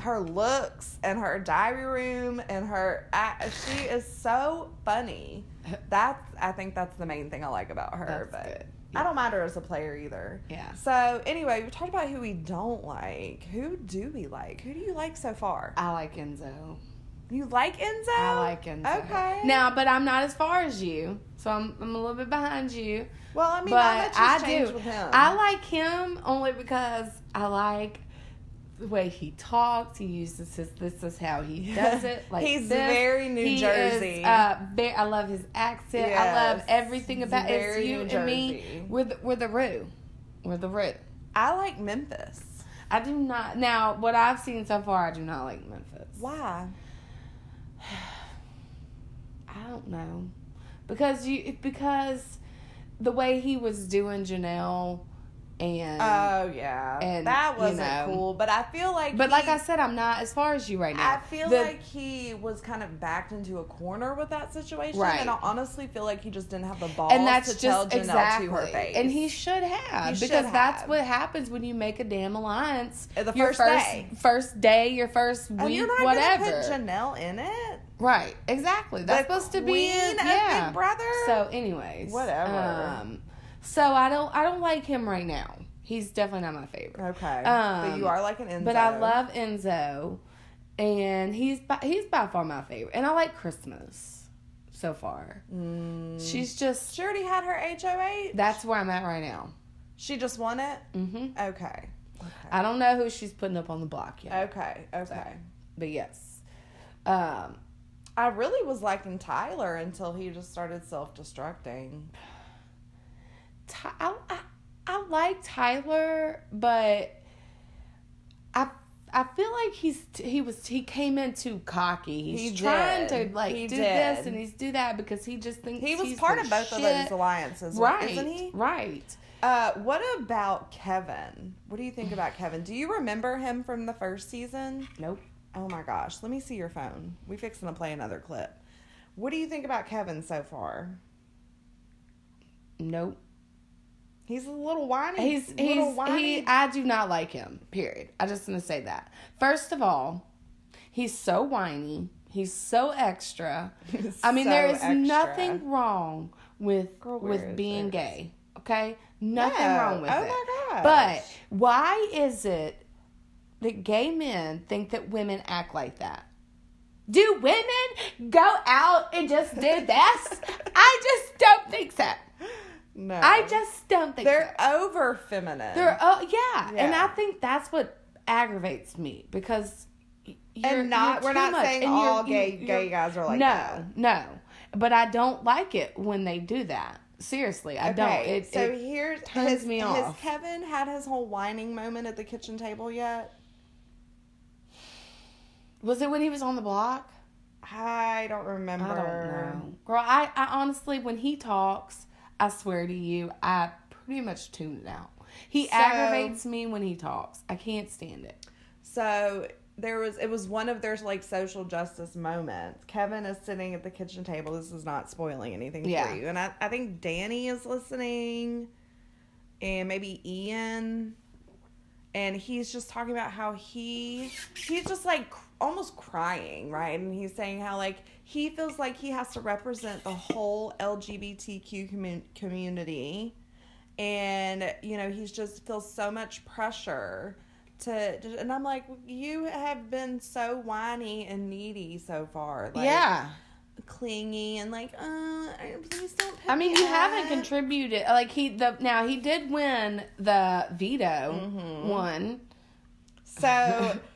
her looks and her diary room and her I, she is so funny. (laughs) That's I think that's the main thing I like about her. That's but good. I don't mind her as a player either. Yeah. So anyway, we've talked about who we don't like. Who do we like? Who do you like so far? I like Enzo. You like Enzo? I like Enzo. Okay. Now, but I'm not as far as you, so I'm I'm a little bit behind you. well, I mean, but not much has I changed do. with him. I like him only because I like the way he talks. He uses his. This is how he does (laughs) it. Like He's this. very New He Jersey. Is, uh, very, I love his accent. I love everything about it's very you New and me. Jersey. We're the, we're the root. We're the root. I like Memphis. I do not. Now, what I've seen so far, I do not like Memphis. Why? (sighs) I don't know, because you because the way he was doing Janelle, and Oh yeah, and, that wasn't know. cool. But I feel like, but he- like I said, I'm not as far as you right now. I feel The- like he was kind of backed into a corner with that situation, Right. and I honestly feel like he just didn't have the balls and that's to tell just Janelle exactly, to her face. and he should have He because should that's what happens when you make a damn alliance. The your first first day. first day, your first and week, you're not whatever. put Janelle in it. right? Exactly. That's The supposed to be yeah. Big Brother? So, anyways, Whatever. Um, so I don't I don't like him right now. He's definitely not my favorite. Okay, but Um, you are like an Enzo. But I love Enzo, and he's by, he's by far my favorite. And I like Christmas so far. Mm. She's just She already had her HOH. that's where I'm at right now. She just won it. hmm Okay. I don't know who she's putting up on the block yet, Okay. Okay. but yes, um, I really was liking Tyler until he just started self destructing. I, I I like Tyler, but I I feel like he's he was he came in too cocky. He's He trying did. to like He do did. this and he's do that because he just thinks He was part of both of those alliances, right? Isn't he? Right. Uh, what about Kevin? What do you think about Kevin? Do you remember him from the first season? Nope. Oh my gosh, let me see your phone. We fixing to play another clip. What do you think about Kevin so far? Nope. He's a little whiny. He's little he's whiny. he. I do not like him. Period. I just want to say that. First of all, he's so whiny. He's so extra. (laughs) He's I mean, so there is extra. nothing wrong with Girl, with being this? gay. Okay, nothing No. wrong with Oh it. my gosh. But why is it that gay men think that women act like that? Do women go out and just do this? (laughs) I just don't think so. No, I just don't think they're so. over feminine. They're oh yeah. and I think that's what aggravates me because you're, and not we're not much, saying all gay you're- gay guys are like no, that. no. But I don't like it when they do that. Seriously, I don't. Okay, It, so it, here's turns has, me Has off. Kevin had his whole whining moment at the kitchen table yet? was it when he was on the block? I don't remember. I don't know, girl. I, I honestly, when he talks, I swear to you, I pretty much tune it out. He So- aggravates me when he talks. I can't stand it. So there was it was one of their like social justice moments. Kevin is sitting at the kitchen table. This is not spoiling anything Yeah. for you. And I, I think Dani is listening and maybe Ian. And he's just talking about how he he's just like almost crying, right? And he's saying how like he feels like he has to represent the whole LGBTQ commun- community and you know he's just feels so much pressure to and i'm like you have been so whiny and needy so far like yeah. clingy and like uh please don't I mean, me you haven't contributed. Like he the now he did win the veto Mm-hmm. one. so (laughs)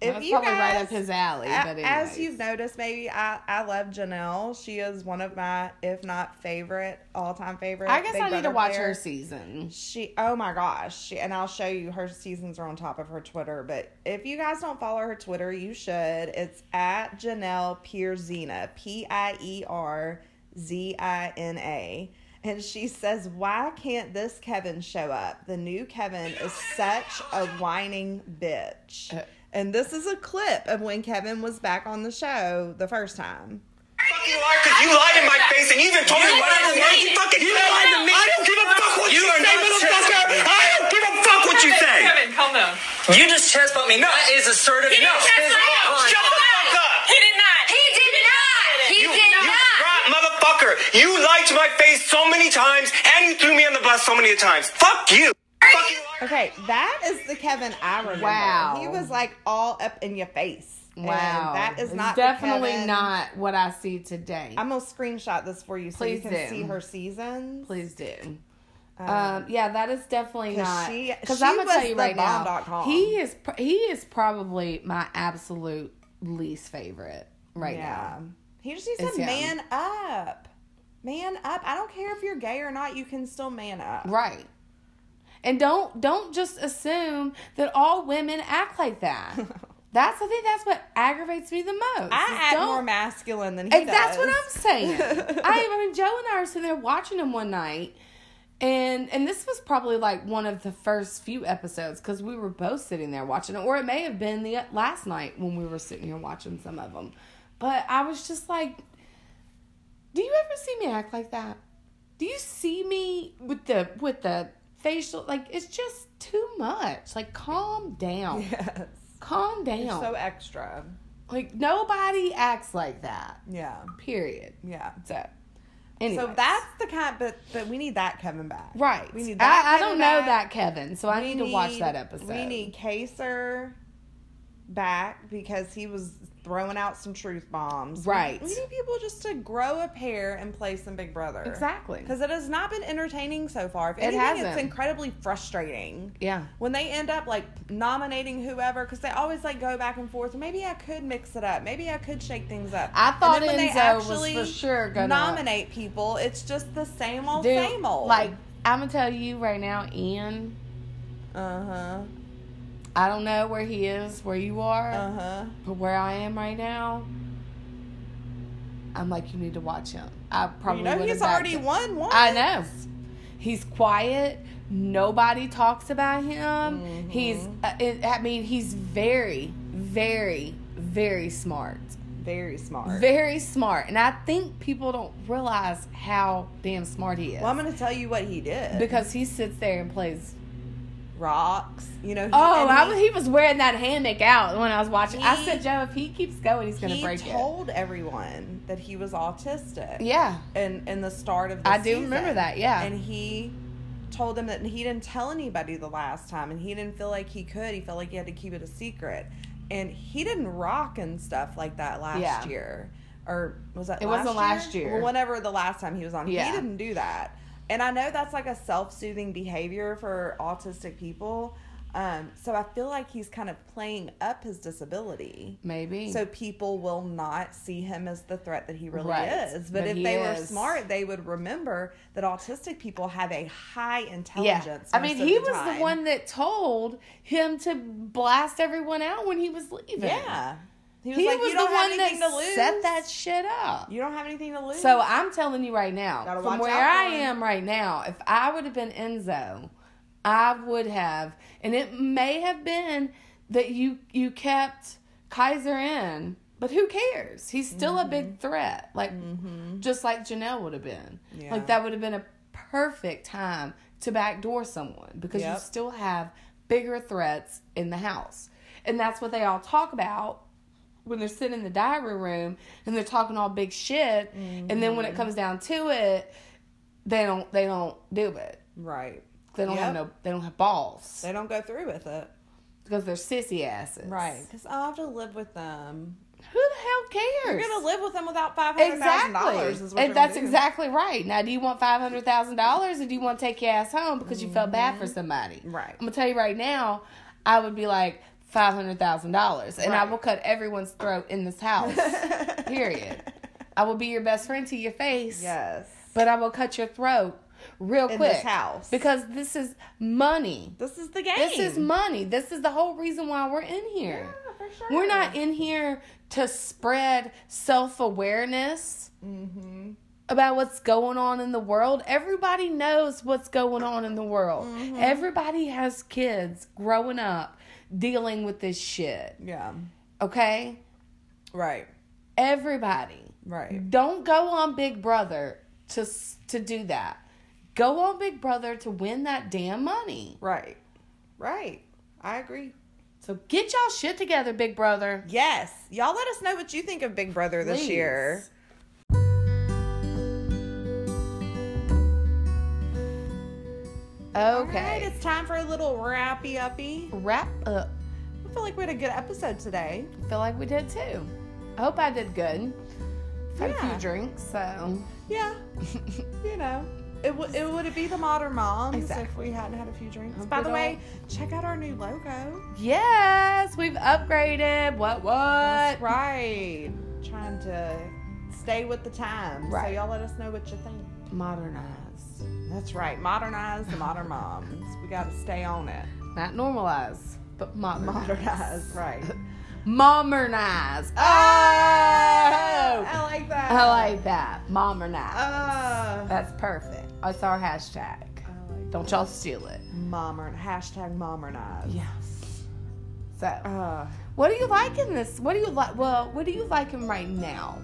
if That's you probably guys, right up his alley. But as you've noticed maybe i i love janelle she is one of my if not favorite all-time favorite I guess Big I need to watch player. her season. She, oh my gosh, she, and I'll show you her seasons are on top of her Twitter. But if you guys don't follow her Twitter, you should. It's at Janelle Pierzina, P I E R Z I N A. And she says, Why can't this Kevin show up? The new Kevin is such a whining bitch. Uh, And this is a clip of when Kevin was back on the show the first time. fucking liar because you lied in my face and you even told me whatever words you fucking you lied to me. I don't give a fuck what you, you say, motherfucker. I don't give a fuck what you say. Kevin, calm down. You just chest bumped me. No. That is assertive. He no. didn't chest physical bump. Shut the fuck up. He did not. He did not. He You, did you not. rat motherfucker. You lied to my face so many times and you threw me on the bus so many times. Fuck you. Okay, that is the Kevin I remember. Wow. He was like all up in your face. And Wow. that is It's not definitely Kevin- not what I see today. I'm gonna screenshot this for you so Please you can do. see her seasons. Please do. Um, yeah, that is definitely not. she- Because I'm gonna tell you right now, he is pr- he is probably my absolute least favorite right yeah. now. He just needs to man up. Man up. I don't care if you're gay or not, you can still man up. Right. And don't don't just assume that all women act like that. (laughs) That's I think that's what aggravates me the most. I act more masculine than he And that's what. I'm saying. (laughs) I, I mean, Joe and I were sitting there watching him one night, and and this was probably like one of the first few episodes because we were both sitting there watching it, or it may have been the uh, last night when we were sitting here watching some of them. But I was just like, "Do you ever see me act like that? Do you see me with the with the facial? Like it's just too much. Like calm down, (laughs) Yes. calm down. You're so extra. like nobody acts like that. Yeah. Period." Yeah. So, anyway, So that's the kind, but but we need that Kevin back. right. We need that. I, I don't know back. that Kevin, so I We need, to watch that episode. We need Kaysar back because he was throwing out some truth bombs. Right. We, need people just to grow a pair and play some Big Brother. exactly. Because it has not been entertaining so far. If It hasn't. it's incredibly frustrating. Yeah, When they end up like nominating whoever, because they always like go back and forth. Maybe I could mix it up. Maybe I could shake things up. I thought when they Enzo was actually for sure gonna nominate people. It's just the same old, Dude, same old. Like I'm gonna tell you right now, Ian. uh huh, I don't know where he is, where you are, uh huh. but where I am right now, I'm like, you need to watch him. I probably You know he's already him. won one. I know. He's quiet. Nobody talks about him. Mm-hmm. He's, uh, it, I mean, he's very, very, very smart. Very smart. Very smart. And I think people don't realize how damn smart he is. well, I'm going to tell you what he did. because he sits there and plays. Rocks, you know. He, Oh, and I he- was, he was wearing that hammock out when I was watching. I said, Joe, if he keeps going, he's going to he break it. He told everyone that he was autistic. Yeah. And in the start of the I do remember that, yeah. And he told them that he didn't tell anybody the last time, and he didn't feel like he could. He felt like he had to keep it a secret, and he didn't rock and stuff like that last Yeah. year. Or was that It last wasn't last year. Well, whenever the last time he was on, Yeah. he didn't do that. And I know that's like a self-soothing behavior for autistic people. Um, so I feel like he's kind of playing up his disability Maybe. so people will not see him as the threat that he really Right. is. But, But if he they were smart, they would remember that autistic people have a high intelligence. yeah. I mean, he the was time. the one that told him to blast everyone out when he was leaving. Yeah, he was He like, was "You don't the have one anything that to lose. set that shit up. You don't have anything to lose." So I'm telling you right now, Gotta from where I am right now, if I would have been Enzo, I would have, and it may have been that you you kept Kaysar in, but who cares? He's still a Mm-hmm. big threat, like just like Janelle would have been. Yeah. Like that would have been a perfect time to backdoor someone because you still have bigger threats in the house, and that's what they all talk about when they're sitting in the diary room and they're talking all big shit and then when Mm-hmm. it comes down to it they don't they don't do it right, they don't have no they don't have balls they don't go through with it. because they're sissy asses Right, because I have to live with them. who the hell cares You're gonna live with them without five hundred thousand exactly dollars. And that's do. exactly right now do you want $500000 or do you want to take your ass home because you felt bad for somebody Mm-hmm. Right. i'm gonna tell you right now i would be like $500000 and i will cut everyone's throat in this house (laughs) period i will be your best friend to your face Yes, but I will cut your throat real In quick. this house. Because this is money. this is the game. This is money. This is the whole reason why we're in here. Yeah, for sure. We're not in here to spread self awareness Mm-hmm. about what's going on in the world. Everybody knows what's going on in the world. Mm-hmm. Everybody has kids growing up dealing with this shit. Yeah. Okay? Right. Everybody. Right. Don't go on Big Brother to to do that. Go on Big Brother to win that damn money. Right. Right. I agree. So get y'all shit together, Big Brother. Yes. Y'all let us know what you think of Big Brother this Please. Year. All right, Okay. it's time for a little wrappy uppy. Wrap up. I feel like we had a good episode today. I feel like we did too. I hope I did good. Had a few drinks, so Yeah, (laughs) you know. It, w- it would it be the modern moms if we hadn't had a few drinks. By the way, all- check out our new logo. yes, we've upgraded. What what? That's right. Trying to stay with the times. So y'all let us know what you think. Modernize. That's right. Modernize the modern (laughs) moms. We got to stay on it. not normalize, but modernized. Modernize, right. (laughs) Modernize. Oh, I like that. I like that. Modernize. Uh, That's perfect. That's our hashtag. I like Don't y'all steal it. Mommer, hashtag modernize. Yes. So, Uh, what do you like in this? What do you like? Well, what do you like in right now?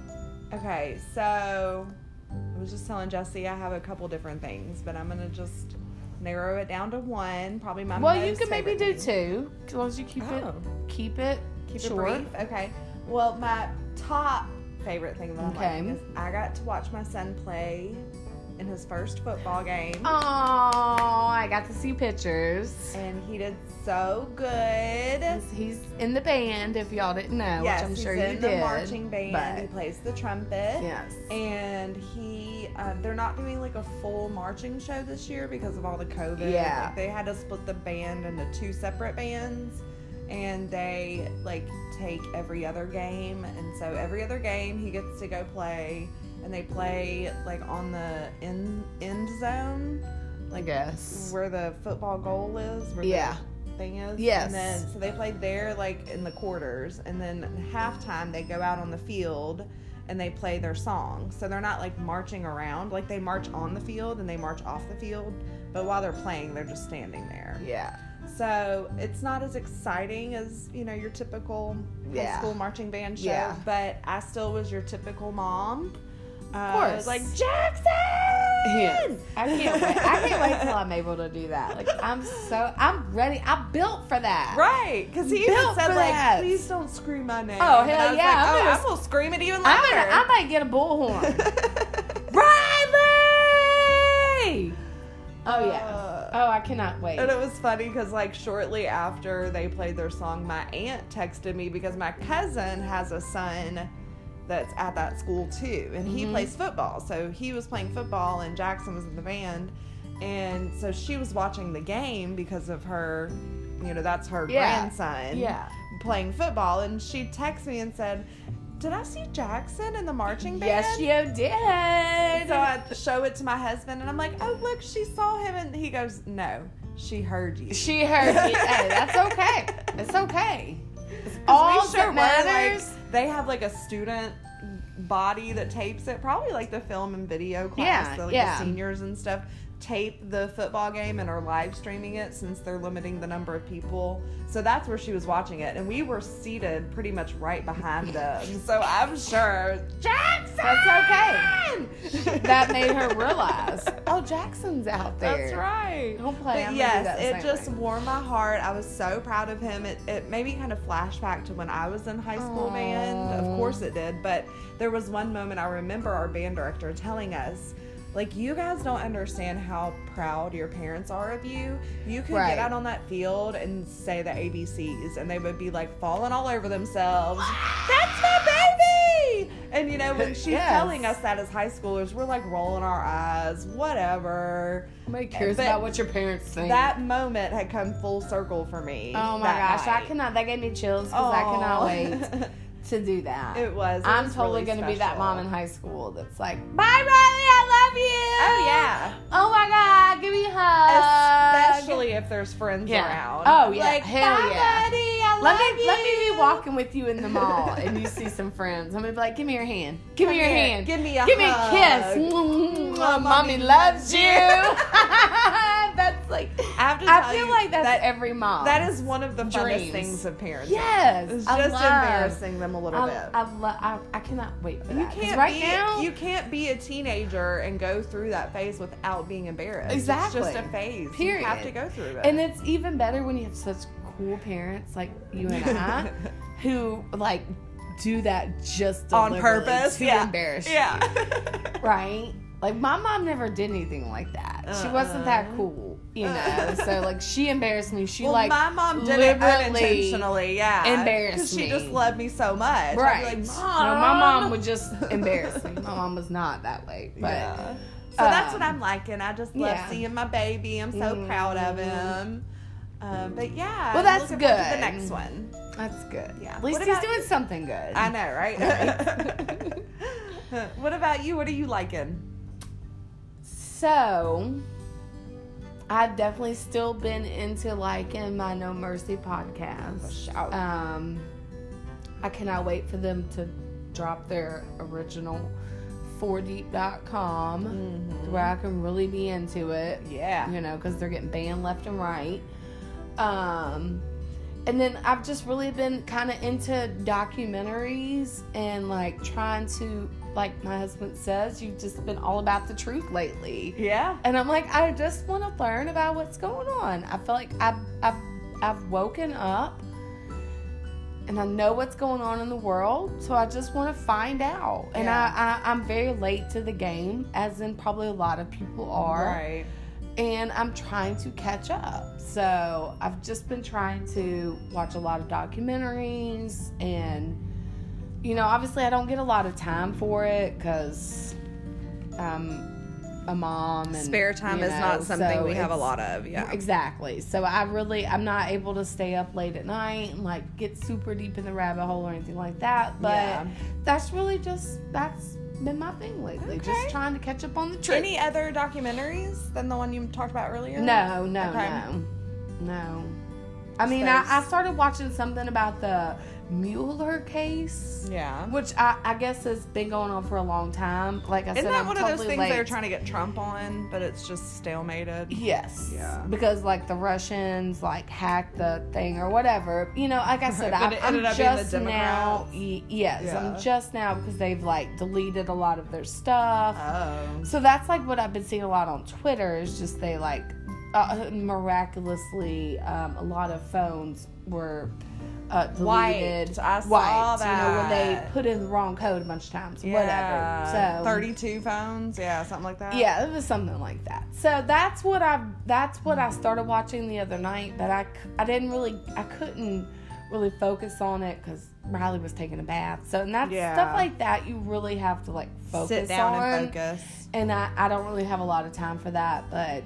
Okay, so I was just telling Jesse I have a couple different things, but I'm gonna just narrow it down to one. Probably my Well, you can maybe do thing. two, as long as you keep Oh. it keep it Keep short. it brief. Okay. Well, my top favorite thing that I'm Okay. liking is I got to watch my son play in his first football game. Oh, I got to see pictures. And he did so good. He's, he's in the band, if y'all didn't know, yes, which I'm sure you did. he's in the marching band. He plays the trumpet. yes. And he, uh, they're not doing like a full marching show this year because of all the COVID. Yeah. Like, they had to split the band into two separate bands. And they like take every other game. And so every other game he gets to go play. And they play like on the end, end zone, I guess. where the football goal is. Yeah. The thing is. Yes. And then so they played there like in the quarters, and then halftime they go out on the field and they play their song. So they're not like marching around, like they march on the field and they march off the field, but while they're playing, they're just standing there. Yeah. So it's not as exciting as you know your typical high Yeah. school marching band show, Yeah. but I still was your typical mom. Uh, Of course. like Jackson. Yes. I can't wait. I can't wait till I'm able to do that. Like I'm so I'm ready. I'm built for that. Right, because he even Built said like, that. "Please don't scream my name." Oh, And hell I was yeah, Like, I'm oh, gonna- I'm gonna scream it even I'm louder. gonna I might get a bullhorn. (laughs) Riley! Oh yeah. Uh, Oh, I cannot wait. And it was funny because, like, shortly after they played their song, my aunt texted me because my cousin has a son that's at that school too, and he Mhm. plays football. So he was playing football, and Jackson was in the band, and so she was watching the game because of her, you know, that's her Yeah. grandson, Yeah. playing football, and she texted me and said. Did I see Jackson in the marching band? Yes, you did. So I show it to my husband, and I'm like, "Oh, look, she saw him," and he goes, "No, she heard you." she heard you. hey, that's okay. It's okay. (laughs) All we sure that were, matters. Like, they have like a student body that tapes it, probably like the film and video class, Yeah, so, like yeah. the seniors and stuff tape the football game and are live streaming it since they're limiting the number of people. So that's where she was watching it, and we were seated pretty much right behind them. (laughs) So I'm sure Jackson. That's okay. that made her realize, (laughs) oh, Jackson's out there. That's right. Don't play. Do yes, it just way. warmed my heart. I was so proud of him. It, it made me kind of flashback to when I was in high school band. Of course it did. But there was one moment I remember our band director telling us, like, you guys don't understand how proud your parents are of you. You could Right. get out on that field and say the ABCs, and they would be like falling all over themselves. That's my baby! And you know, when (laughs) she's Yes. telling us that as high schoolers, we're like rolling our eyes, whatever. Nobody cares But about what your parents think. That moment had come full circle for me. oh my that gosh, I cannot. That gave me chills because I cannot wait (laughs) to do that. It was. It I'm was totally really going to be that mom in high school that's like, bye, Riley, I love you. Oh yeah. Oh my God, give me a hug. Especially if there's friends Yeah. around. Oh, yeah. Like, Hell "Bye, yeah." buddy, I Let love me you. let me be walking with you in the mall (laughs) and you see some friends. I'm gonna be like, give me your hand. Give me your here. hand. Give me a Give me a hug. kiss. Mommy mommy loves you. (laughs) you. like I have to I feel you, like that's that- every mom. That is one of the funnest things of parenting. Yes, It's just love- embarrassing them a little I, bit. I, lo- I, I cannot wait for you that. 'Cause can't right be now you can't be a teenager and go through that phase without being embarrassed. Exactly. It's just a phase. Period. You have to go through it. And it's even better when you have such cool parents like you and I (laughs) who like do that just on purpose. to yeah. embarrass you. Yeah. (laughs) right? Like my mom never did anything like that. She wasn't that Uh-uh. cool. You know. so like she embarrassed me. She well, like my mom did it unintentionally, yeah. embarrassed Because she just loved me so much. Right. like, no, my "Mom." mom would just embarrass me. My mom was not that way. (laughs) But yeah. So that's what um, I'm liking. I just love yeah. seeing my baby. I'm so proud of him. Um, but yeah, Well, that's looking forward to good. the next one. that's good. Yeah. At least What he's doing something good. I know, right? (laughs) (laughs) what about you? What are you liking? So, I've definitely still been into liking my No Mercy podcast. Um, I cannot wait for them to drop their original 4deep.com where I can really be into it. Yeah. You know, because they're getting banned left and right. Um, and then I've just really been kind of into documentaries and like trying to, like my husband says, you've just been all about the truth lately. Yeah. And I'm like, I just want to learn about what's going on. I feel like I've, I've, I've woken up and I know what's going on in the world, so I just want to find out. And Yeah. I, I, I'm very late to the game, as in probably a lot of people are Right. and I'm trying to catch up. So I've just been trying to watch a lot of documentaries, and you know, obviously, I don't get a lot of time for it because I'm um, a mom and Spare time you is not something so we have a lot of. Yeah. Exactly. So I really, I'm not able to stay up late at night and like get super deep in the rabbit hole or anything like that. But Yeah. that's really just that's been my thing lately. Okay. Just trying to catch up on the truth. Any other documentaries than the one you talked about earlier? No, no, Okay. no, no. I mean, I, I started watching something about the Mueller case, Yeah. which I, I guess has been going on for a long time. Like I Isn't said, that I'm one totally of those things late. they're trying to get Trump on, but it's just stalemated? Yes. Yeah. Because like the Russians like hacked the thing or whatever. You know, like I said, I'm, I'm ended up being the just now. Y- Yes, Yeah. I'm just now because they've like deleted a lot of their stuff. Oh. So that's like what I've been seeing a lot on Twitter is just they like uh, miraculously um, a lot of phones were uh, deleted. Wiped. I saw Wiped, You know when they put in the wrong code a bunch of times. Yeah. Whatever. So 32 phones? Yeah, something like that? yeah, it was something like that. So that's what I that's what I started watching the other night, but I I didn't really I couldn't really focus on it because Riley was taking a bath. So and that's Yeah. stuff like that you really have to like focus Sit down on. and focus. And I, I don't really have a lot of time for that, but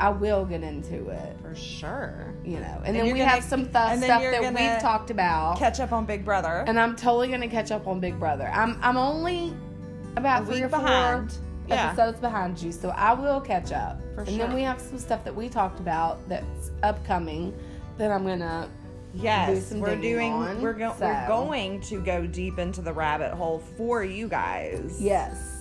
I will get into it. For sure. You know, and, And then we gonna- have some stuff, stuff that we've talked about, Catch up on Big Brother. and I'm totally gonna catch up on Big Brother. I'm I'm only about A three or four behind. Yeah. episodes behind you, so I will catch up. For and then we have some stuff that we talked about that's upcoming that I'm gonna. do Yes, some we're doing. on, we're going. We're going to go deep into the rabbit hole for you guys. Yes.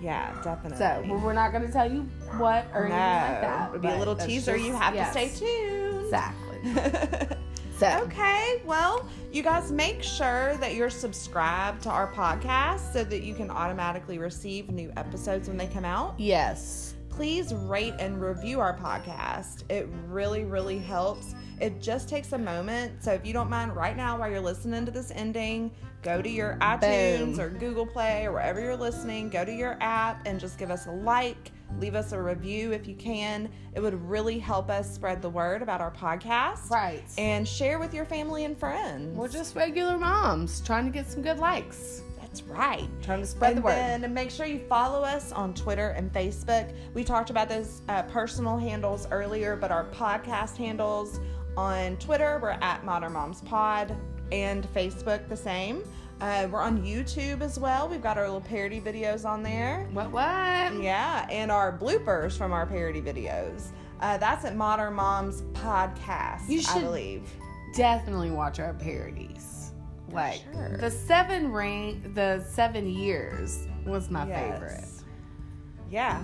Yeah, definitely. So we're we're not gonna tell you what or no, anything like that. it'll be a little teaser. just- you have yes, to stay tuned. Exactly. (laughs) So Okay, well, you guys make sure that you're subscribed to our podcast so that you can automatically receive new episodes when they come out. yes. Please rate and review our podcast. It really, really helps. It just takes a moment. So if you don't mind right now while you're listening to this ending, go to your iTunes Boom. or Google Play or wherever you're listening, go to your app and just give us a like, leave us a review if you can. It would really help us spread the word about our podcast Right. and share with your family and friends. We're just regular moms trying to get some good likes. that's right. Trying to spread and the word. And make sure you follow us on Twitter and Facebook. We talked about those uh, personal handles earlier, but our podcast handles on Twitter we're at Modern Moms Pod and Facebook the same. Uh, we're on YouTube as well. We've got our little parody videos on there. What what? Yeah, and our bloopers from our parody videos. Uh, that's at Modern Moms Podcast, You I should- believe. Definitely watch our parodies. Like sure. the seven ring the seven years was my Yes. favorite. Yeah.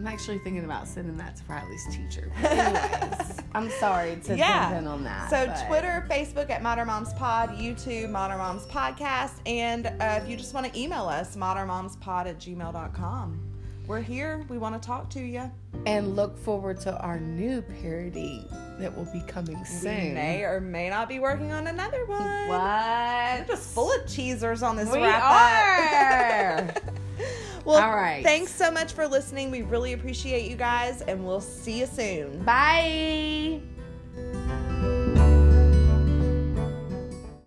I'm actually thinking about sending that to Riley's teacher. (laughs) Anyways, I'm sorry to Yeah. jump in on that. So but- Twitter, Facebook at Modern Moms Pod, YouTube Modern Moms Podcast, and uh, if you just want to email us, modernmomspod at gmail.com. We're here. We want to talk to you. and look forward to our new parody that will be coming soon. We may or may not be working on another one. What? We're just full of teasers on this We wrap are. up. (laughs) well, All right. Thanks so much for listening. We really appreciate you guys, and we'll see you soon. Bye.